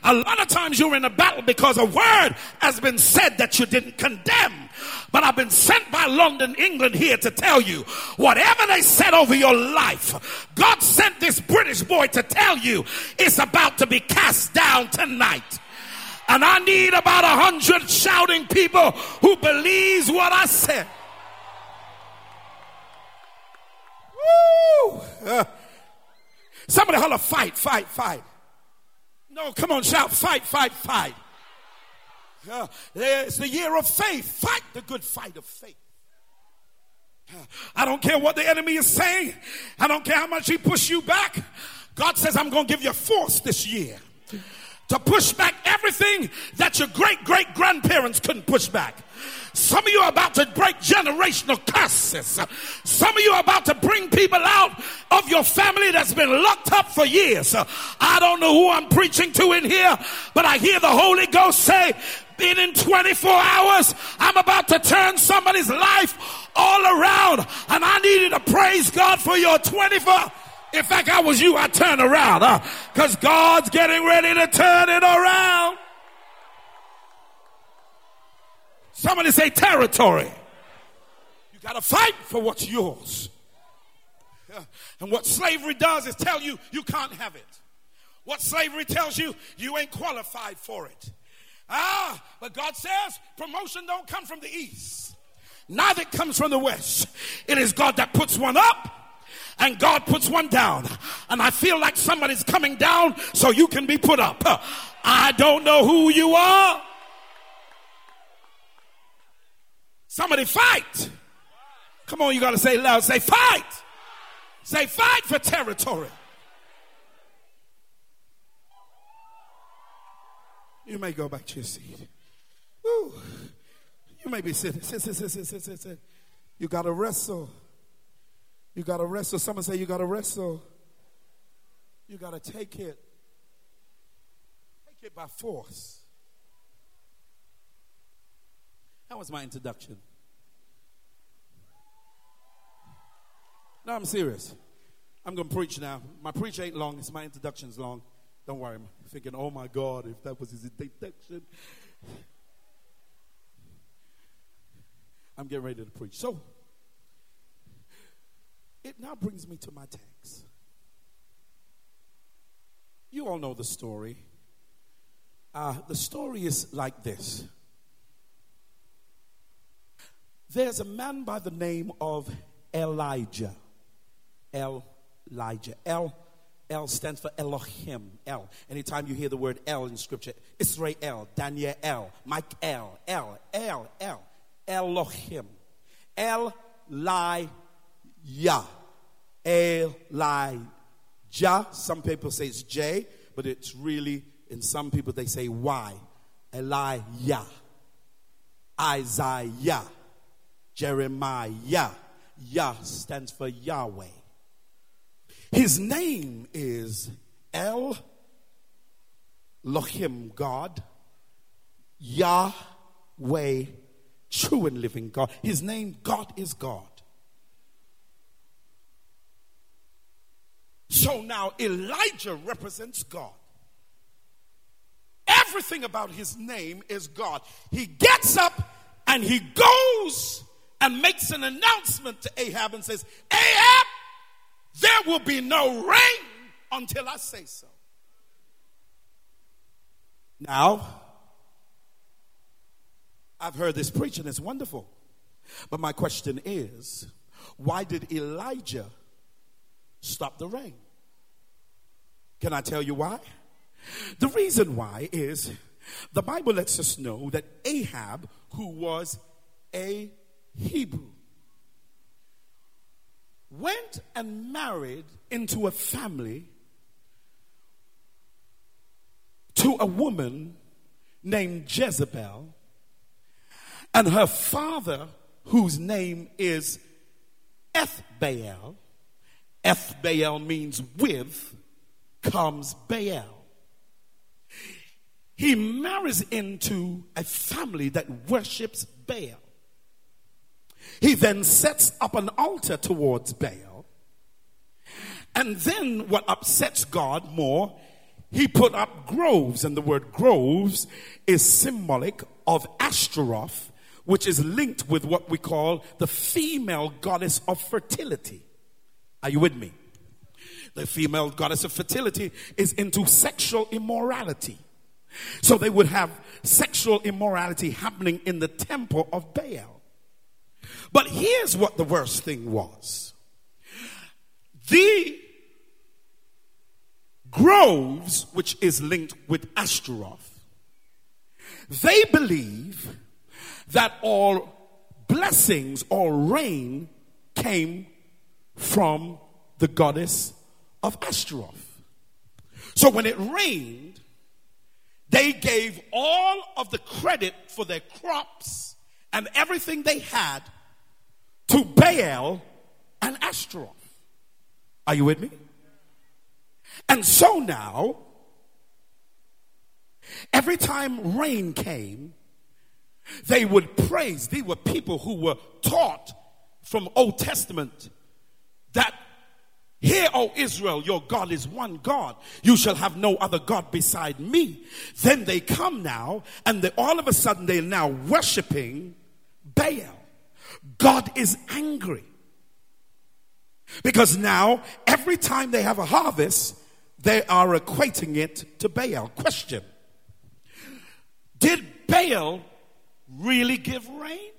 Speaker 3: a lot of times you're in a battle because a word has been said that you didn't condemn. But I've been sent by London, England here to tell you whatever they said over your life, God sent this British boy to tell you it's about to be cast down tonight. And I need about a hundred shouting people who believes what I said. Woo! Uh, Somebody holler, fight, fight, fight. No, come on, shout, fight, fight, fight. It's the year of faith. Fight the good fight of faith. I don't care what the enemy is saying. I don't care how much he pushes you back. God says, I'm going to give you force this year to push back everything that your great great grandparents couldn't push back. Some of you are about to break generational curses. Some of you are about to bring people out of your family that's been locked up for years. I don't know who I'm preaching to in here, but I hear the Holy Ghost say, in 24 hours, I'm about to turn somebody's life all around. And I needed to praise God for your 24. In fact, I was you, I'd turn around, huh? Because God's getting ready to turn it around. Somebody say territory. You got to fight for what's yours. And what slavery does is tell you you can't have it. What slavery tells you, you ain't qualified for it. Ah, but God says promotion don't come from the east. Neither comes from the west. It is God that puts one up and God puts one down. And I feel like somebody's coming down so you can be put up. I don't know who you are. Somebody fight. Come on, you got to say loud. Say fight. Say fight for territory. You may go back to your seat. Woo. You may be sitting. Sit, sit, sit, sit, sit, sit, sit. You got to wrestle. You got to wrestle. Someone say you got to wrestle. You got to take it. Take it by force. That was my introduction. No, I'm serious. I'm going to preach now. My preach ain't long. It's my introduction's long. Don't worry. I'm thinking, oh my God, if that was his detection. I'm getting ready to preach. So, it now brings me to my text. You all know the story. Uh, the story is like this there's a man by the name of Elijah. Elijah. El, El stands for Elohim. El. Anytime you hear the word El in scripture, Israel, Daniel, El, Mike El, El, El, El, Elohim. Elijah. Elijah. Some people say it's J, but it's really, in some people they say Y. Elijah. Isaiah. Jeremiah. Yah stands for Yahweh. His name is El Lohim, God, Yahweh, true and living God. His name, God is God. So now Elijah represents God. Everything about his name is God. He gets up and he goes and makes an announcement to Ahab and says, Ahab, there will be no rain until I say so. Now, I've heard this preaching, it's wonderful. But my question is why did Elijah stop the rain? Can I tell you why? The reason why is the Bible lets us know that Ahab, who was a Hebrew, went and married into a family to a woman named Jezebel, and her father, whose name is Ethbaal. Ethbaal means with, comes Baal. He marries into a family that worships Baal. He then sets up an altar towards Baal. And then what upsets God more, he put up groves, and the word groves is symbolic of Ashtaroth, which is linked with what we call the female goddess of fertility. Are you with me? The female goddess of fertility is into sexual immorality. So they would have sexual immorality happening in the temple of Baal. But here's what the worst thing was the groves, which is linked with Ashtaroth, they believe that all blessings all rain came from the goddess of Ashtaroth. So when it rained, they gave all of the credit for their crops and everything they had to Baal and Ashtaroth. Are you with me? And so now, every time rain came, they would praise. These were people who were taught from Old Testament that Hear, O Israel, your God is one God. You shall have no other God beside me. Then they come now, and they, all of a sudden they're now worshiping Baal. God is angry. Because now, every time they have a harvest, they are equating it to Baal. Question Did Baal really give rain?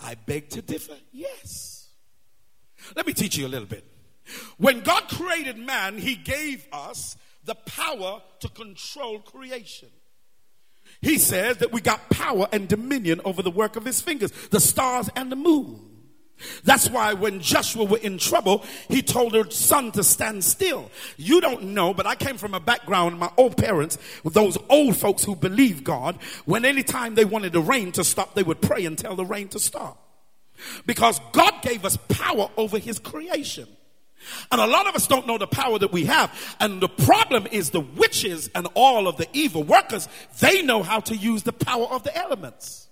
Speaker 3: I beg to differ. Yes. Let me teach you a little bit. When God created man, he gave us the power to control creation. He says that we got power and dominion over the work of his fingers, the stars and the moon. That's why when Joshua were in trouble, he told her son to stand still. You don't know, but I came from a background, my old parents, those old folks who believe God, when any time they wanted the rain to stop, they would pray and tell the rain to stop. Because God gave us power over his creation. And a lot of us don't know the power that we have. And the problem is the witches and all of the evil workers, they know how to use the power of the elements.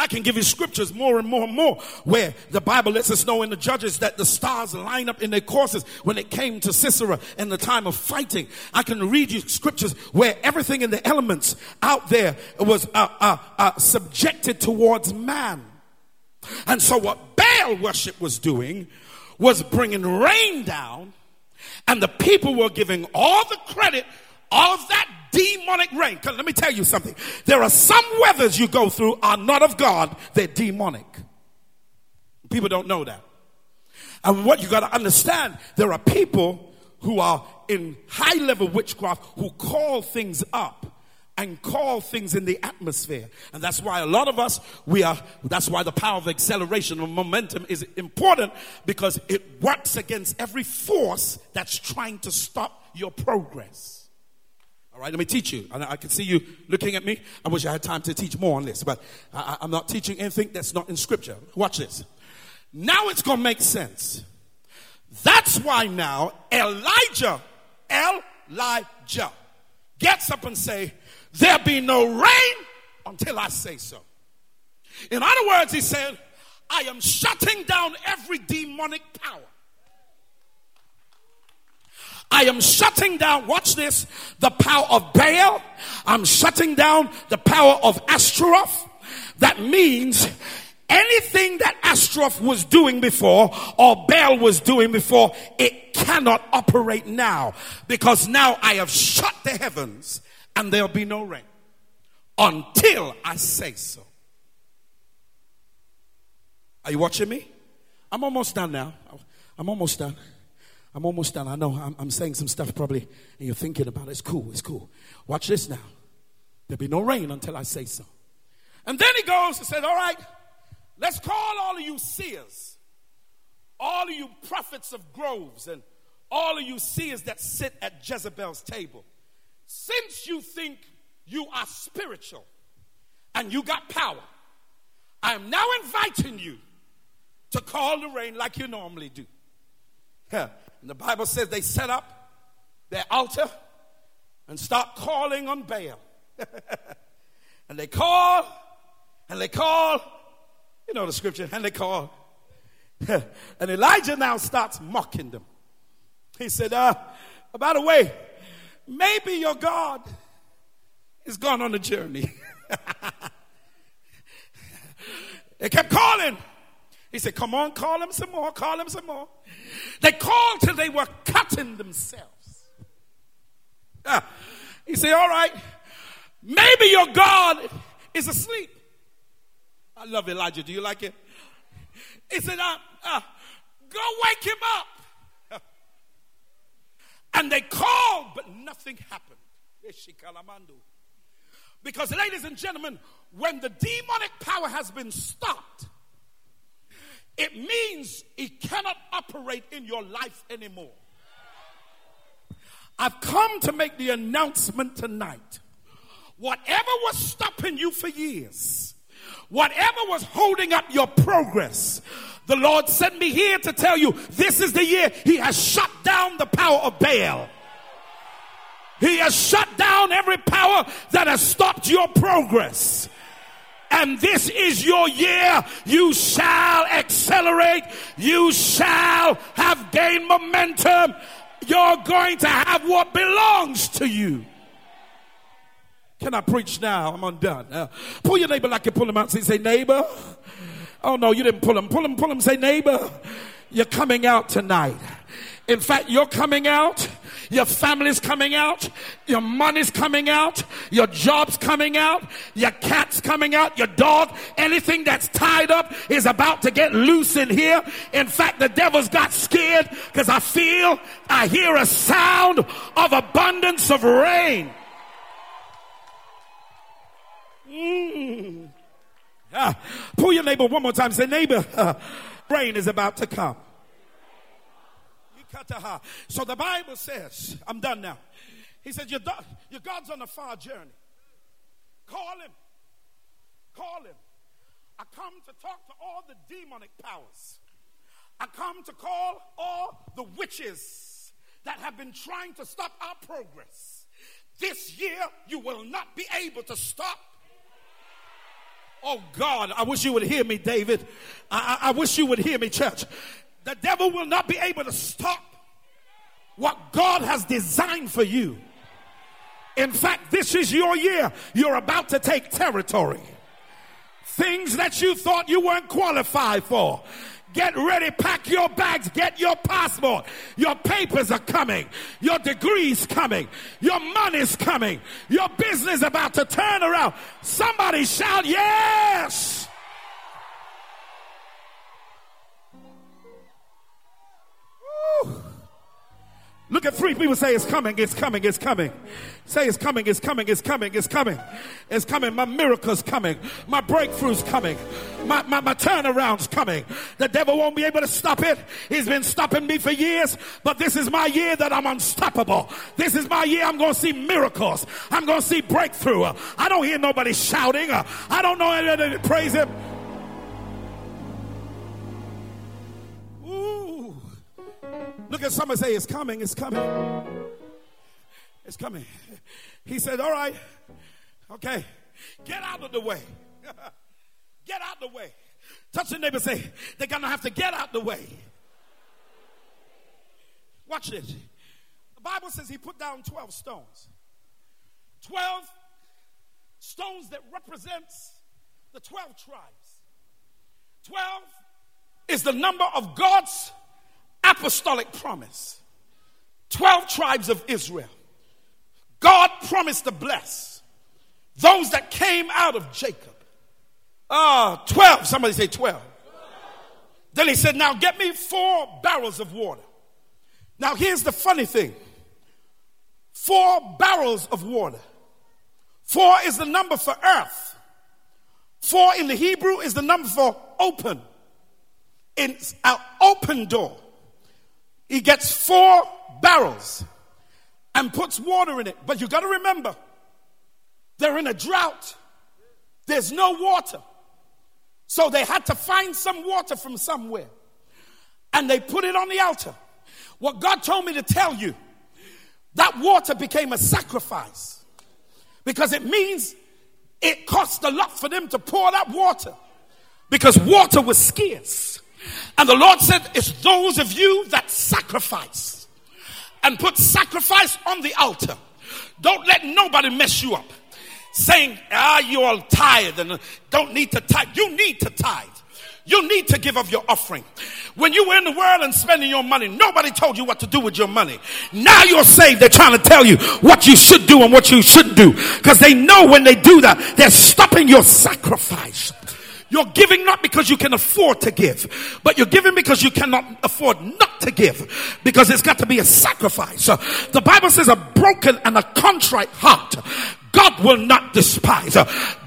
Speaker 3: I can give you scriptures more and more and more where the Bible lets us know in the judges that the stars line up in their courses when it came to Sisera in the time of fighting. I can read you scriptures where everything in the elements out there was uh, uh, uh, subjected towards man. And so what Baal worship was doing was bringing rain down and the people were giving all the credit of that demonic rain. Because Let me tell you something. There are some weathers you go through are not of God, they're demonic. People don't know that. And what you got to understand, there are people who are in high level witchcraft who call things up and call things in the atmosphere. And that's why a lot of us, we are, that's why the power of acceleration or momentum is important because it works against every force that's trying to stop your progress. All right, let me teach you. I, I can see you looking at me. I wish I had time to teach more on this, but I, I'm not teaching anything that's not in scripture. Watch this. Now it's going to make sense. That's why now Elijah, Elijah, gets up and say, there be no rain until I say so. In other words, he said, I am shutting down every demonic power. I am shutting down, watch this, the power of Baal. I'm shutting down the power of Ashtaroth. That means anything that Ashtaroth was doing before or Baal was doing before, it cannot operate now because now I have shut the heavens and there'll be no rain until I say so. Are you watching me? I'm almost done now. I'm almost done. I'm almost done. I know I'm, I'm, saying some stuff probably and you're thinking about it. It's cool. It's cool. Watch this now. There'll be no rain until I say so. And then he goes and says, All right, let's call all of you seers, all of you prophets of groves, and all of you seers that sit at Jezebel's table. Since you think you are spiritual and you got power, I am now inviting you to call the rain like you normally do. And the Bible says they set up their altar and start calling on Baal. and they call and they call, you know the scripture, and they call. and Elijah now starts mocking them. He said, uh, by the way, maybe your God is gone on a journey. they kept calling. He said, Come on, call him some more, call him some more. They called till they were cutting themselves. Ah, he said, All right, maybe your God is asleep. I love Elijah. Do you like it? He said, uh, uh, Go wake him up. And they called, but nothing happened. Because, ladies and gentlemen, when the demonic power has been stopped, it means it cannot operate in your life anymore. I've come to make the announcement tonight. Whatever was stopping you for years, whatever was holding up your progress, the Lord sent me here to tell you this is the year He has shut down the power of Baal. He has shut down every power that has stopped your progress. And this is your year. You shall accelerate. You shall have gained momentum. You're going to have what belongs to you. Can I preach now? I'm undone. Uh, pull your neighbor like you pull him out. Say, say, neighbor. Oh no, you didn't pull him. Pull him, pull him. Say, neighbor, you're coming out tonight. In fact, you're coming out Your family's coming out. Your money's coming out. Your job's coming out. Your cat's coming out. Your dog. Anything that's tied up is about to get loose in here. In fact, the devil's got scared because I feel, I hear a sound of abundance of rain. Mm. Ah, pull your neighbor one more time. Say, neighbor, uh, rain is about to come. So the Bible says, I'm done now. He says, your, your God's on a far journey. Call him. Call him. I come to talk to all the demonic powers. I come to call all the witches that have been trying to stop our progress. This year, you will not be able to stop Oh God, I wish you would hear me, David. I, I, I, wish you would hear me, church. The devil will not be able to stop what God has designed for you. In fact, this is your year. You're about to take territory. Things that you thought you weren't qualified for. Get ready, pack your bags, get your passport. Your papers are coming. Your degrees coming. Your money's coming. Your business about to turn around. Somebody shout, yes! Woo. Look at three people say it's coming, it's coming, it's coming. Say it's coming, it's coming, it's coming, it's coming. It's coming. My miracle's coming. My breakthrough's coming. My, my, my turnaround's coming. The devil won't be able to stop it. He's been stopping me for years, but this is my year that I'm unstoppable. This is my year I'm going to see miracles. I'm going to see breakthrough. I don't hear nobody shouting. I don't know anybody praise him. Look at someone say, It's coming, it's coming. It's coming. He said, All right, okay, get out of the way. get out the way. Touch the neighbor say, They're going to have to get out the way. Watch this. The Bible says he put down 12 stones. 12 stones that represents the 12 tribes. 12 is the number of God's apostolic promise 12 tribes of Israel. God promised to bless those that came out of Jacob. Ah, uh, 12. Somebody say 12. Then he said, Now get me four barrels of water. Now here's the funny thing four barrels of water. Four is the number for earth. Four in the Hebrew is the number for open. It's an open door he gets four barrels and puts water in it. But you got to remember, they're in a drought. There's no water. So they had to find some water from somewhere. And they put it on the altar. What God told me to tell you, that water became a sacrifice. Because it means it cost a lot for them to pour that water. Because water was scarce. And the Lord said, It's those of you that sacrifice and put sacrifice on the altar. Don't let nobody mess you up. Saying, ah, you're all tired and don't need to tithe. You need to tithe. You need to give of your offering. When you were in the world and spending your money, nobody told you what to do with your money. Now you're saved, they're trying to tell you what you should do and what you shouldn't do. Because they know when they do that, they're stopping your sacrifice. You're giving not because you can afford to give, but you're giving because you cannot afford not to give because it's got to be a sacrifice. the Bible says a broken and a contrite heart God will not despise.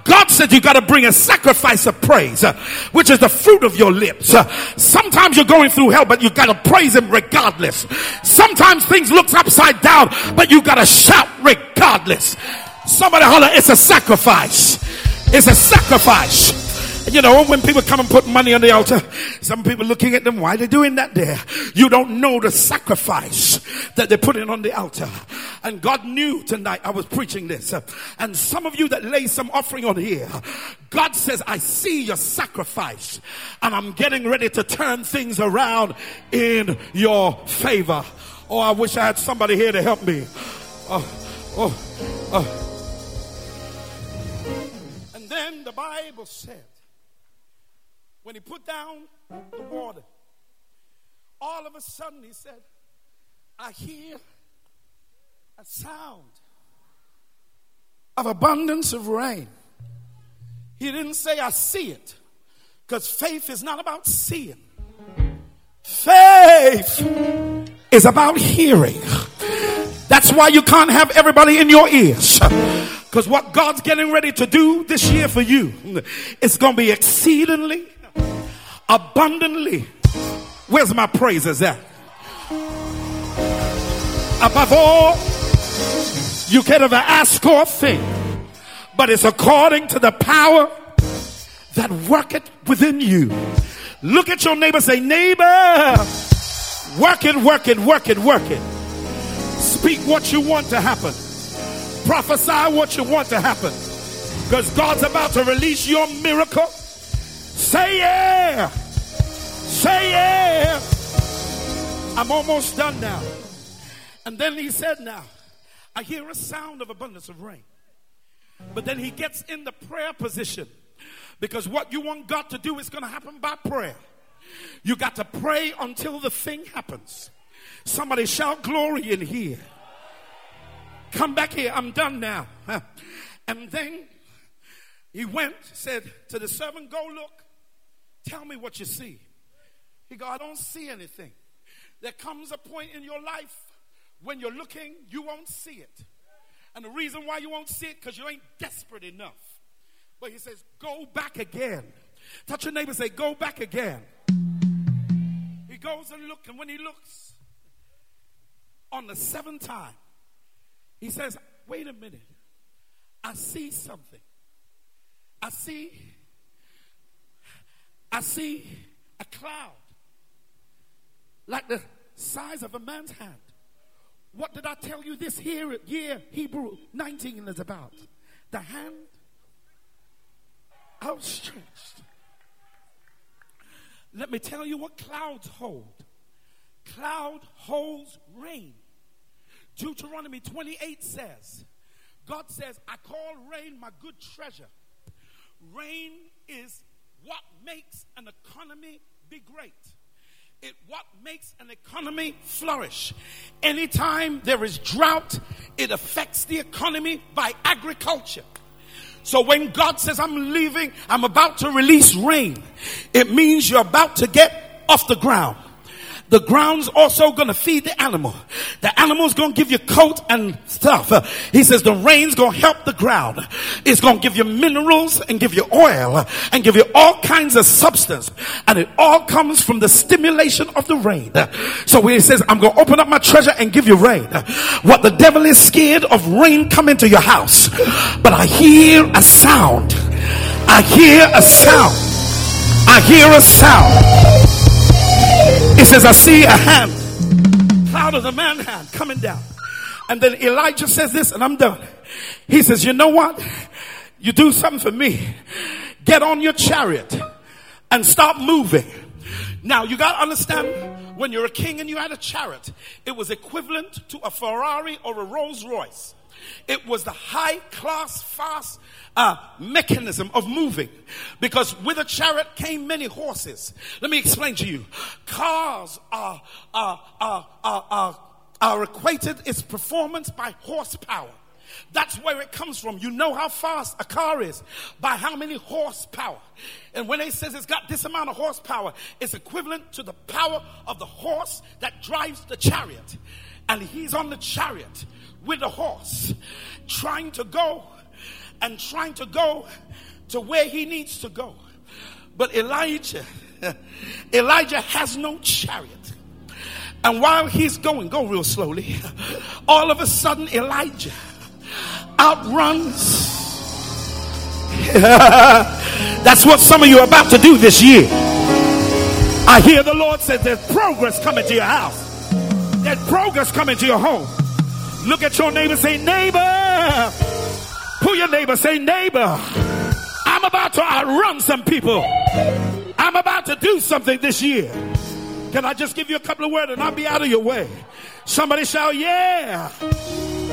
Speaker 3: God said you got to bring a sacrifice of praise, which is the fruit of your lips. Sometimes you're going through hell, but you got to praise Him regardless. Sometimes things look upside down, but you got to shout regardless. Somebody holler, it's a sacrifice. It's a sacrifice. You know, when people come and put money on the altar, some people looking at them, why are they doing that there? You don't know the sacrifice that they're putting on the altar. And God knew tonight I was preaching this. And some of you that lay some offering on here, God says, I see your sacrifice and I'm getting ready to turn things around in your favor. Oh, I wish I had somebody here to help me. Oh, oh, oh. And then the Bible said, when he put down the water, all of a sudden he said, I hear a sound of abundance of rain. He didn't say, I see it, because faith is not about seeing. Faith is about hearing. That's why you can't have everybody in your ears. Because what God's getting ready to do this year for you is going to be exceedingly, abundantly. Where's my praises at? Above all, you can ever ask or think, but it's according to the power that worketh within you. Look at your neighbor, say, neighbor, work it, work it, work it, work it. Speak what you want to happen. Prophesy what you want to happen. Because God's about to release your miracle. Say yeah. Say yeah. I'm almost done now. And then he said, Now, I hear a sound of abundance of rain. But then he gets in the prayer position because what you want God to do is going to happen by prayer. You got to pray until the thing happens. Somebody shout glory in here. Come back here. I'm done now. And then he went, said to the servant, Go look. Tell me what you see. He go, I don't see anything. There comes a point in your life when you're looking, you won't see it. And the reason why you won't see it, because you ain't desperate enough. But he says, Go back again. Touch your neighbor say, Go back again. He goes and looks, and when he looks on the seventh time, he says, Wait a minute. I see something. I see, I see a cloud like the size of a man's hand. What did I tell you this here year Hebrew 19 is about? The hand outstretched. Let me tell you what clouds hold. Cloud holds rain. Deuteronomy 28 says, God says, I call rain my good treasure. Rain is what makes an economy be great. It what makes an economy flourish. Anytime there is drought, it affects the economy by agriculture. So when God says, I'm leaving, I'm about to release rain, it means you're about to get off the ground. The ground's also gonna feed the animal. The animal's gonna give you coat and stuff. He says the rain's gonna help the ground. It's gonna give you minerals and give you oil and give you all kinds of substance. And it all comes from the stimulation of the rain. So when he says, I'm gonna open up my treasure and give you rain. What the devil is scared of rain coming to your house. But I hear a sound. I hear a sound. I hear a sound. He says, I see a hand, cloud of the man hand coming down. And then Elijah says this, and I'm done. He says, You know what? You do something for me. Get on your chariot and stop moving. Now, you got to understand when you're a king and you had a chariot, it was equivalent to a Ferrari or a Rolls Royce. It was the high class, fast uh, mechanism of moving because with a chariot came many horses. Let me explain to you. Cars are, are, are, are, are, are equated its performance by horsepower. That's where it comes from. You know how fast a car is by how many horsepower. And when it says it's got this amount of horsepower, it's equivalent to the power of the horse that drives the chariot. And he's on the chariot with a horse, trying to go and trying to go to where he needs to go. But Elijah, Elijah has no chariot. And while he's going, go real slowly, all of a sudden Elijah outruns. That's what some of you are about to do this year. I hear the Lord says there's progress coming to your house. There's progress coming to your home. Look at your neighbor, say, neighbor. Pull your neighbor, say, neighbor. I'm about to outrun some people. I'm about to do something this year. Can I just give you a couple of words and I'll be out of your way? Somebody shout, yeah.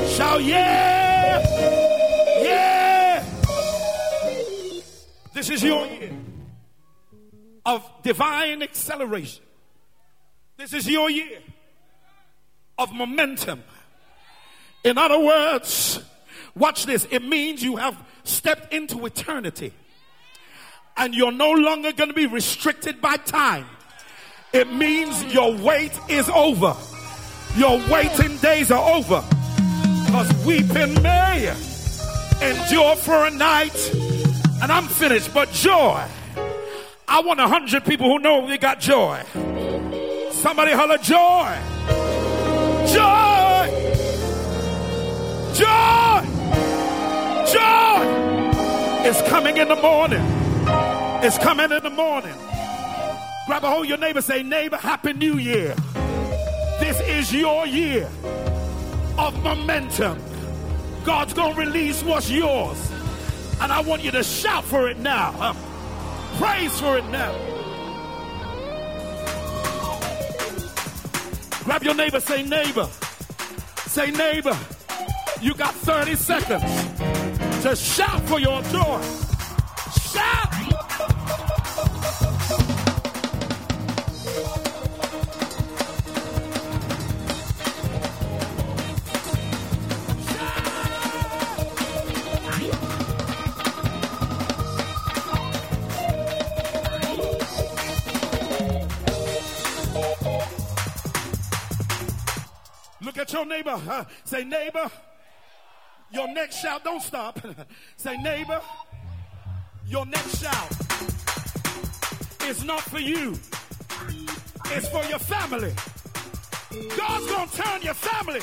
Speaker 3: Shout, yeah. Yeah. This is your year of divine acceleration. This is your year of momentum. In other words, watch this. It means you have stepped into eternity and you're no longer going to be restricted by time. It means your wait is over. Your waiting days are over. Because weeping may endure for a night. And I'm finished, but joy. I want a hundred people who know they got joy. Somebody holler joy. Joy. Joy. Joy is coming in the morning. It's coming in the morning. Grab a hold of your neighbor, say, neighbor, happy new year. This is your year of momentum. God's going to release what's yours. And I want you to shout for it now. Huh? Praise for it now. Grab your neighbor, say, neighbor. Say, neighbor. You got 30 seconds to shout for your joy. Shout. Look at your neighbor. Uh, say, neighbor, your next shout, don't stop. say, neighbor, your next shout is not for you, it's for your family. God's gonna turn your family.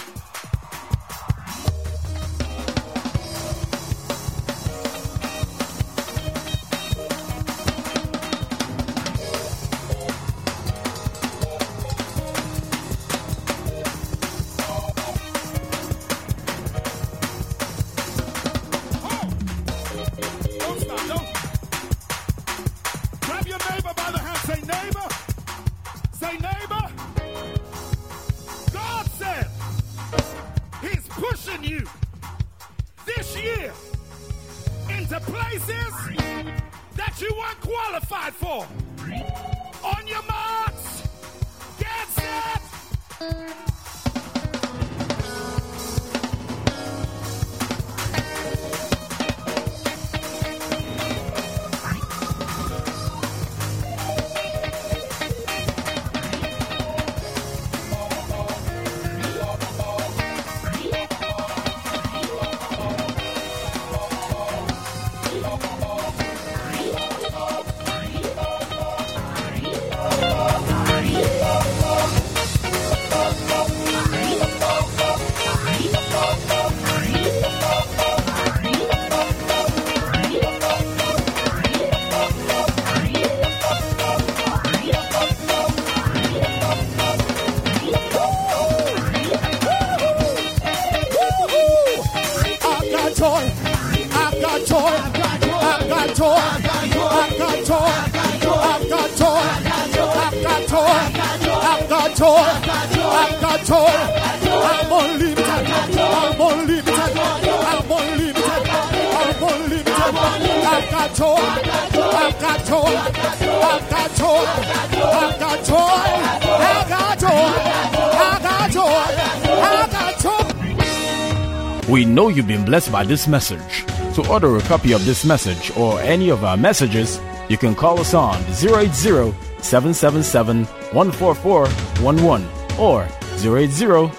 Speaker 1: You've been blessed by this message. To order a copy of this message or any of our messages, you can call us on 080 777 14411 or 080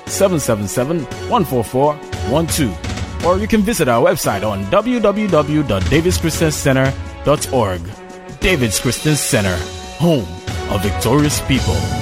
Speaker 1: 777 14412. Or you can visit our website on www.davidschristiancenter.org. David's Christian Center, home of victorious people.